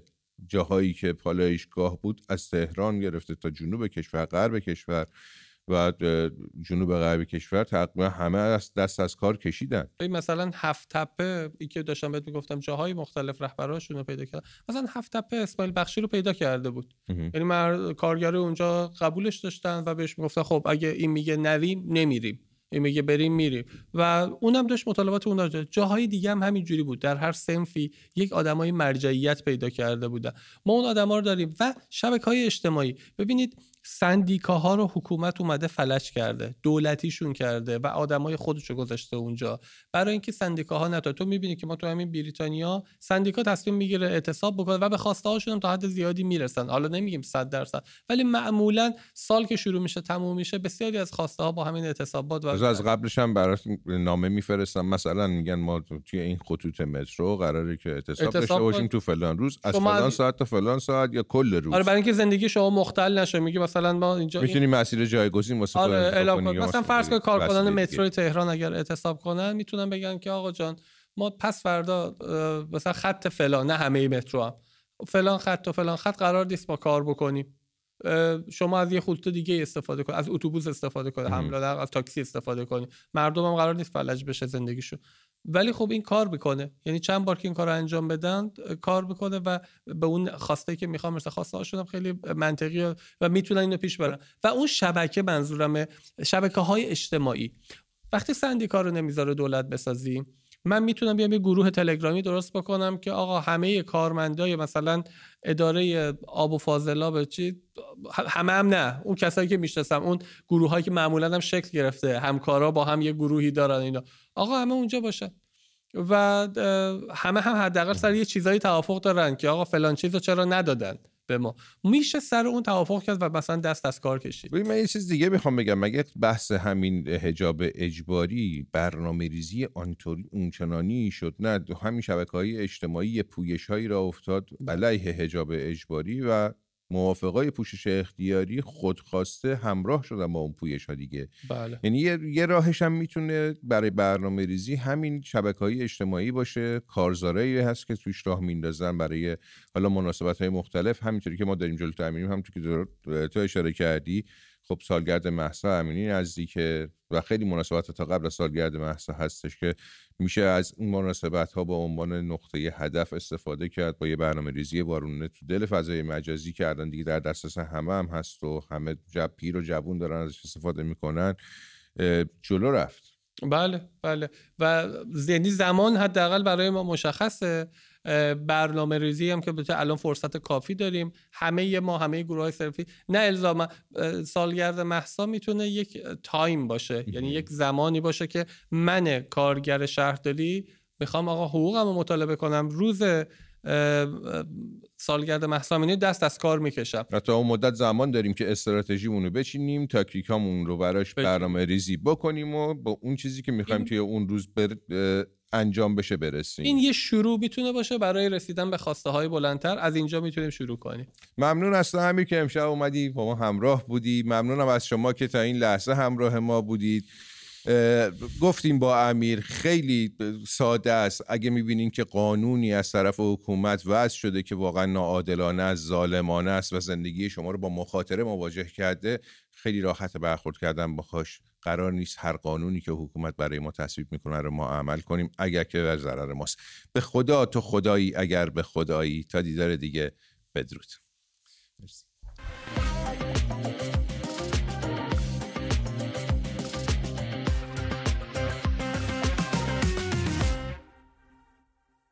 جاهایی که پالایشگاه بود از تهران گرفته تا جنوب کشور غرب کشور و جنوب غربی کشور تقریبا همه از دست از کار کشیدن. مثلا هفت تپه ای که داشتم بهت می‌گفتم جاهای مختلف رهبراشون رو پیدا کرد مثلا هفت تپه اسماعیل بخشی رو پیدا کرده بود. یعنی مر... کارگر اونجا قبولش داشتن و بهش می‌گفتن خب اگه این میگه نریم نمیریم. این میگه بریم میریم. و اونم داشت مطالبات اون داشت جاهای دیگه هم همین جوری بود. در هر سنفی یک آدمای مرجعیت پیدا کرده بودن. ما اون آدما رو داریم. و شبکه های اجتماعی. ببینید سندیکاها رو حکومت اومده فلج کرده دولتیشون کرده و آدمای خودشو گذاشته اونجا. برای اینکه سندیکاها نتا تو می‌بینی که ما تو همین بریتانیا سندیکا تصمیم می‌گیره اعتصاب بکنه و به خواسته هاشون تا حد زیادی می‌رسن. حالا نمیگیم 100 درصد ولی معمولا سال که شروع میشه تموم میشه بسیاری از خواسته ها با همین اعتصابات و از قبلش هم برات نامه میفرستم. مثلا میگن ما توی این خطوط مترو قراره که اعتصاب داشته باشیم تو فلان روز از فلان ساعت تا فلان ساعت یا کل روز. آره برای اینکه زندگی شما مختل نشه. میگه مثلا ما اینجا می‌تونی این... مسیر جایگزین واسه آره مثلا فرض کن کارکنان مترو تهران اگر اعتصاب کنن می‌تونن بگن که آقا جان ما پس فردا مثلا خط فلان نه همه مترو هم. فلان خط و فلان خط قرار نیست ما کار بکنیم. شما از یه خطوط دیگه استفاده کنید از اتوبوس استفاده کنید حمله از تاکسی استفاده کنید مردم هم قرار نیست فلج بشه زندگیشو. ولی خب این کار می‌کنه. یعنی چند بار که این کار رو انجام بدن کار می‌کنه و به اون خواسته که می‌خوام مثل خواسته هاشون خیلی منطقی و می‌تونن اینو پیش برن. و اون شبکه منظورم شبکه های اجتماعی. وقتی سندیکا رو نمی‌ذاره دولت بسازیم من می‌تونم بیام یه گروه تلگرامی درست بکنم که آقا همه کارمندای مثلا اداره آب و فاضلاب چی همه هم نه. اون کسایی که می‌شناسم اون گروه هایی که معمولا هم شکل گرفته همکارا با هم یه گروهی دارن اینا. آقا همه اونجا باشن. و همه هم حداقل سر یه چیزایی توافق دارن که آقا فلان چیزو چرا ندادن. به ما. میشه سر اون توافق کرد و مثلا دست از کار کشید. من یه چیز دیگه می‌خوام بگم. مگه بحث همین حجاب اجباری برنامه ریزی آنطوری اونچنانی شد؟ نه همین شبکه های اجتماعی پویش هایی را افتاد علیه حجاب اجباری و موافقای پوشش اختیاری خودخواسته همراه شدن با اون پویش ها دیگه بله. یعنی یه،, راهش هم می‌تونه برای برنامه ریزی همین شبکه های اجتماعی باشه کارزارایی هست که توش راه میندازن برای حالا مناسبت های مختلف همینطوری که ما داریم جلو تامینیم هم تو که تو اشاره کردی خب سالگرد محسا امینی نزدیکه و خیلی مناسبت تا قبل سالگرد محسا هستش که میشه از این مناسبت ها به عنوان نقطه هدف استفاده کرد با یه برنامه ریزی وارونه تو دل فضای مجازی کردن دیگه در دسترس همه هم هست و همه جب پیر و جوون دارن ازش استفاده می‌کنن جلو رفت. بله بله. و یعنی زمان حداقل برای ما مشخصه. برنامه ریزی هم که البته الان فرصت کافی داریم. همه ما همه گروه های صنفی. نه الزاما سالگرد مهسا می‌تونه یک time باشه. یعنی یک زمانی باشه که من کارگر شهرداری می‌خوام آقا حقوقم رو مطالبه کنم. روز سالگرد مهسا امینی دست از کار می‌کشم. تا اون مدت زمان داریم که استراتژیمون رو بچینیم تاکتیکامون رو براش برنامه ریزی بکنیم و با اون چیزی که می‌خوایم توی اون روز بر انجام بشه برسیم. این یه شروع می‌تونه باشه برای رسیدن به خواسته های بلندتر. از اینجا می‌تونیم شروع کنیم. ممنون از تو همین که امشب اومدی. با ما همراه بودی. ممنونم از شما که تا این لحظه همراه ما بودید. گفتیم با امیر خیلی ساده است. اگه می‌بینین که قانونی از طرف حکومت وضع شده که واقعا ناعادلانه است ظالمانه است و زندگی شما رو با مخاطره مواجه کرده خیلی راحت برخورد کردن باهاش. قرار نیست هر قانونی که حکومت برای ما تصویب می‌کنه رو ما عمل کنیم اگر که بر ضرر ماست. به خدا تو خدایی اگر به خدایی. تا دیدار دیگه. بدرود. مرسی.